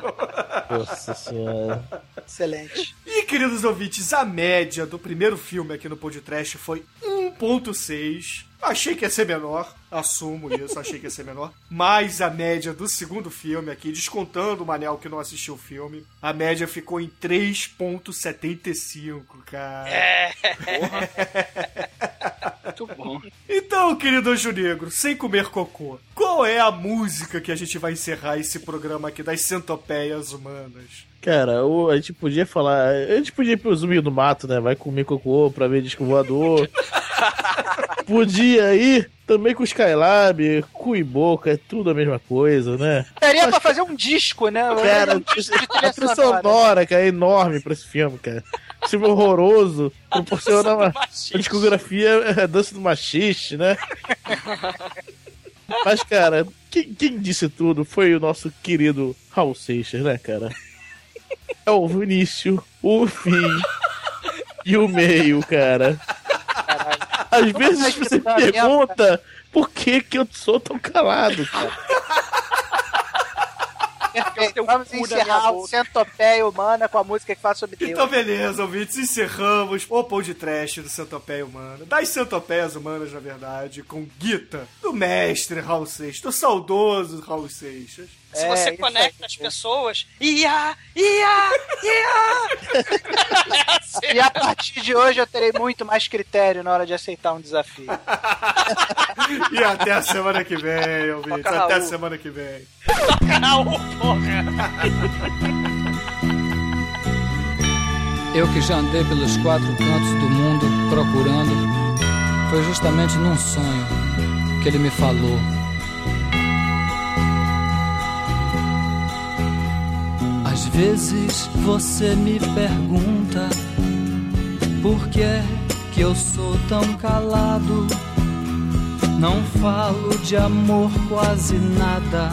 Nossa senhora. Excelente. E, queridos ouvintes, a média do primeiro filme aqui no podcast foi 1.6. Achei que ia ser menor, assumo isso, achei que ia ser menor. Mas a média do segundo filme aqui, descontando o Manel que não assistiu o filme, a média ficou em 3.75, cara. É. Muito bom. Então, querido Anjo Negro, sem comer cocô, qual é a música que a gente vai encerrar esse programa aqui das centopeias humanas? Cara, o- a gente podia falar. A gente podia ir pro zumbi do mato, né? Vai comer cocô pra ver disco voador. podia ir também com o Skylab, cu e boca, é tudo a mesma coisa, né? Daria pra fazer um disco, né? Cara, um disco de a trilha trilha sonora. sonora, cara, é enorme pra esse filme, cara. Esse filme horroroso, proporciona uma, uma discografia é, dança do machiste, né? Mas, cara, quem, quem disse tudo foi o nosso querido Raul Seixas, né, cara? É o início, o fim e o meio, cara. Às vezes você pergunta por que, que eu sou tão calado, cara. Perfeito. Vamos encerrar o Centopeia Humana com a música que fala sobre Deus. Então, beleza, ouvintes, encerramos o pão de trash do Centopeia Humana, das Centopeias Humanas, na verdade, com Guita, do mestre Raul Seixas, do saudoso Raul Seixas. Se É, você isso conecta as pessoas, ia, ia, ia. E a partir de hoje eu terei muito mais critério na hora de aceitar um desafio. E até a semana que vem, ouvintes, Toca até a semana que vem. Canal, porra. Eu que já andei pelos quatro cantos do mundo procurando, foi justamente num sonho que ele me falou. Às vezes você me pergunta por que é que eu sou tão calado. Não falo de amor quase nada,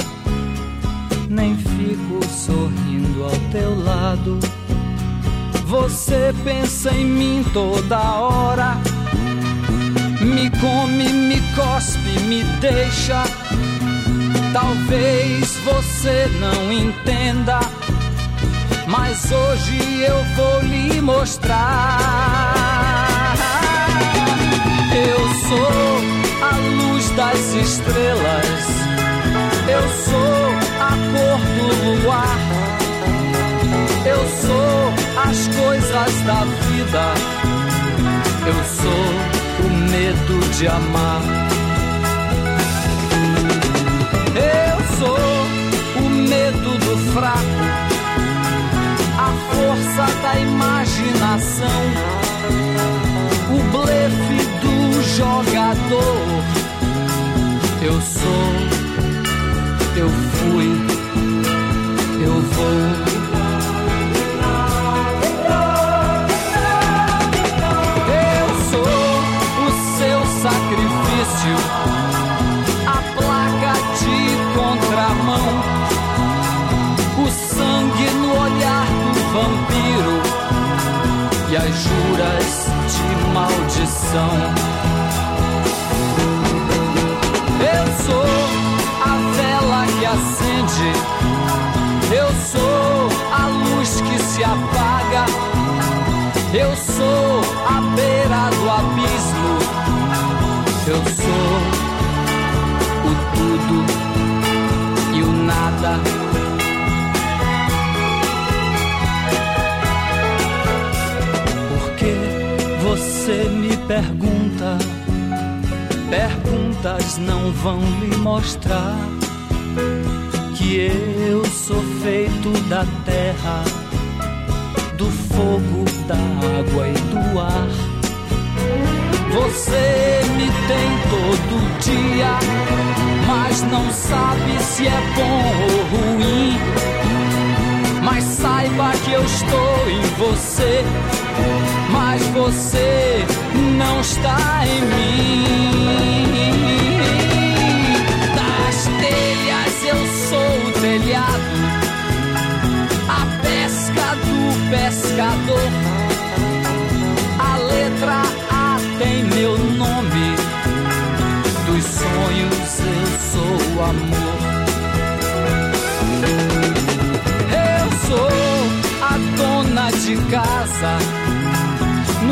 nem fico sorrindo ao teu lado. Você pensa em mim toda hora. Me come, me cospe, me deixa. Talvez você não entenda, mas hoje eu vou lhe mostrar. Eu sou a luz das estrelas. Eu sou a cor do luar. Eu sou as coisas da vida. Eu sou o medo de amar. Eu sou o medo do fraco, força da imaginação, o blefe do jogador. Eu sou, eu fui, eu vou. As juras de maldição. Eu sou a vela que acende, eu sou a luz que se apaga. Eu sou a beira do abismo. Eu sou o tudo e o nada. Pergunta? Perguntas não vão lhe mostrar que eu sou feito da terra do fogo, da água e do ar. Você me tem todo dia, mas não sabe se é bom ou ruim. Mas saiba que eu estou em você, mas você não está em mim. Das telhas eu sou o telhado a pesca do pescador. A letra A tem meu nome. Dos sonhos eu sou o amor. Eu sou a dona de casa.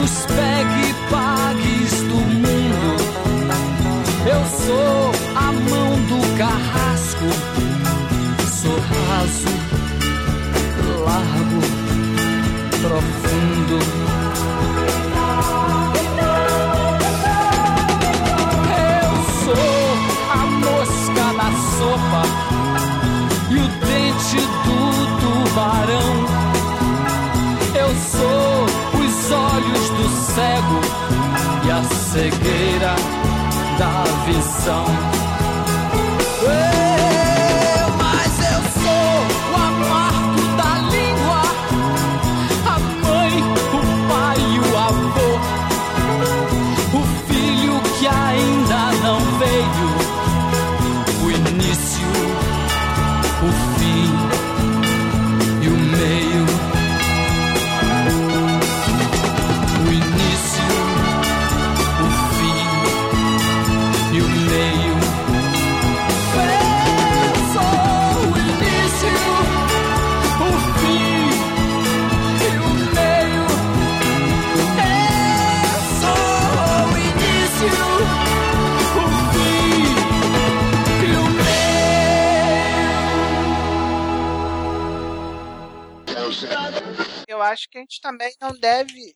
Nos pegue pagues do mundo. Eu sou a mão do carrasco. Sou raso largo, profundo. Cego e a cegueira da visão. Que a gente também não deve.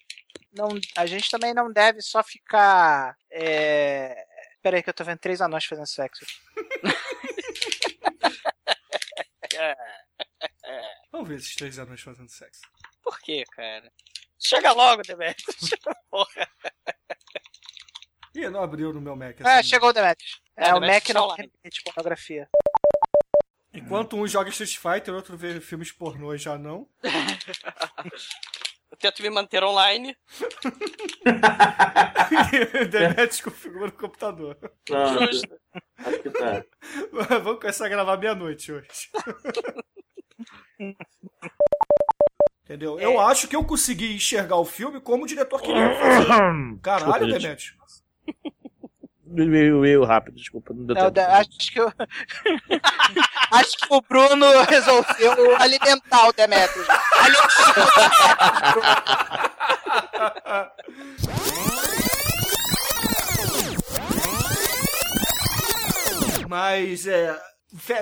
Não, a gente também não deve só ficar. É... Pera aí que eu tô vendo três anões fazendo sexo. Vamos ver esses três anões fazendo sexo. Por quê, cara? Chega logo, Demetrius. Porra. Ih, não abriu no meu Mac. É, assim. chegou o Demetrius. É, É, o Mac não permite pornografia. Enquanto um joga Street Fighter, outro vê filmes pornô e já não. Eu tento me manter online. Demetrius configura o computador. Justo. Acho que tá. Vamos começar a gravar meia-noite hoje. Entendeu? Eu acho que eu consegui enxergar o filme como o diretor queria fazer. Caralho. Demetrius. Meio, meio rápido, desculpa. Não deu Não, tempo. da- acho que eu... Acho que o Bruno resolveu alimentar o Demetrius. Alimentar o Mas, é,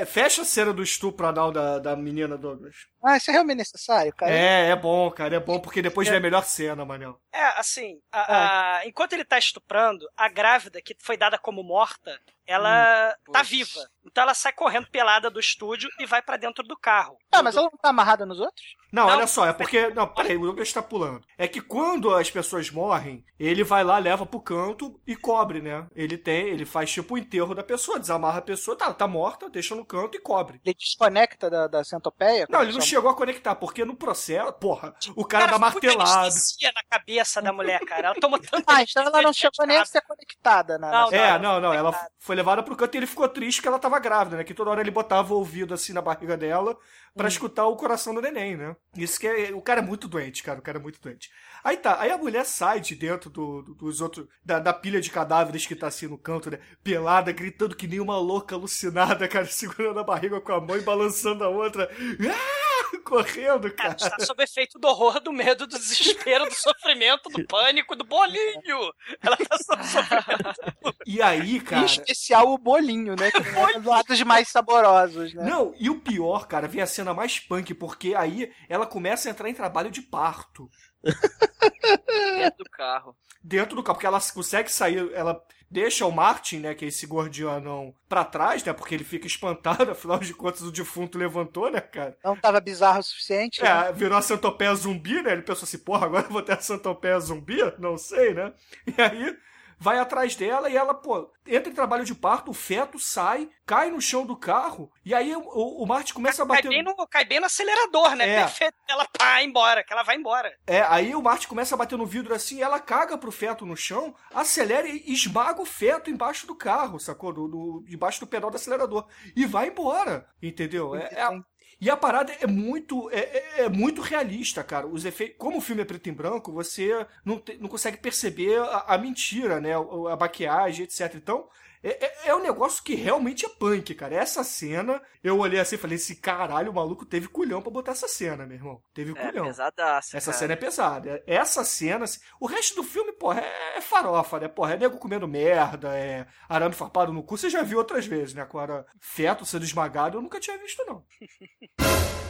Fecha a cena do estupro anal da, da menina, Douglas. Ah, isso é realmente necessário, cara. É, é bom, cara, é bom, porque depois é. vem a melhor cena, Manel. É, assim, a, a, ah. enquanto ele tá estuprando, a grávida, que foi dada como morta, ela tá viva. Então ela sai correndo pelada do estúdio e vai pra dentro do carro. Ah, mas ela não tá amarrada nos outros? Não, olha só, é porque. Não, peraí, o Douglas tá pulando. É que quando as pessoas morrem, ele vai lá, leva pro canto e cobre, né? Ele tem, ele faz tipo o enterro da pessoa, desamarra a pessoa, tá, tá morta, deixa no canto e cobre. Ele desconecta da, da centopeia? Não, ele não chegou a conectar, porque no processo, porra, o cara, dá muita martelada. anestesia na cabeça da mulher, cara. Ela tomou tanto Ah, então ela não chegou nem a ser conectada na. Não, na- É, não, não, ela foi levada pro canto e ele ficou triste que ela tava grávida, né? Que toda hora ele botava o ouvido assim na barriga dela pra escutar o coração do neném, né? Isso que é. O cara é muito doente, cara. O cara é muito doente. Aí tá, aí a mulher sai de dentro do, do- dos outros. Da, da pilha de cadáveres que tá assim no canto, né? Pelada, gritando que nem uma louca alucinada, cara, segurando a barriga com a mão e balançando a outra. Ah! Correndo, cara. Ela está sob efeito do horror, do medo, do desespero, do sofrimento, do pânico, do bolinho. Ela tá sob sofrimento. E aí, Em cara. especial o bolinho, né? Que é um dos lados mais saborosos, né? Não, e o pior, cara, vem a cena mais punk, porque aí ela começa a entrar em trabalho de parto. Dentro do carro. Dentro do carro, porque ela consegue sair, ela deixa o Martin, né, que é esse gordianão, pra trás, né, porque ele fica espantado, afinal de contas o defunto levantou, né, cara? Não tava bizarro o suficiente. né? É, virou a centopeia zumbi, né? Ele pensou assim, porra, agora eu vou ter a centopeia zumbi? Não sei, né? E aí vai atrás dela e ela, pô, entra em trabalho de parto, o feto sai, cai no chão do carro, e aí o, o, o Martin começa a Cai bater... bem, no, cai bem no acelerador, né? É. Perfeito. Ela pá, embora, que ela vai embora. É, aí o Martin começa a bater no vidro assim, ela caga pro feto no chão, acelera e esmaga o feto embaixo do carro, sacou? Do, do- debaixo do pedal do acelerador. E vai embora, entendeu? É, é- e a parada é muito, é, é- é muito realista, cara. Os efeitos, como o filme é preto e branco, você não, te- não consegue perceber a, a mentira, né? A, a maquiagem, etc. Então, é, é- é um negócio que realmente é punk, cara. Essa cena, eu olhei assim e falei assim, caralho, o maluco teve culhão pra botar essa cena, meu irmão. Teve É culhão. pesadaço. Essa cara. cena é pesada. Essa cena, assim, o resto do filme, porra, é, é farofa, né? Porra, é nego comendo merda, é arame farpado no cu. Você já viu outras vezes, né? Agora, feto sendo esmagado, eu nunca tinha visto, não.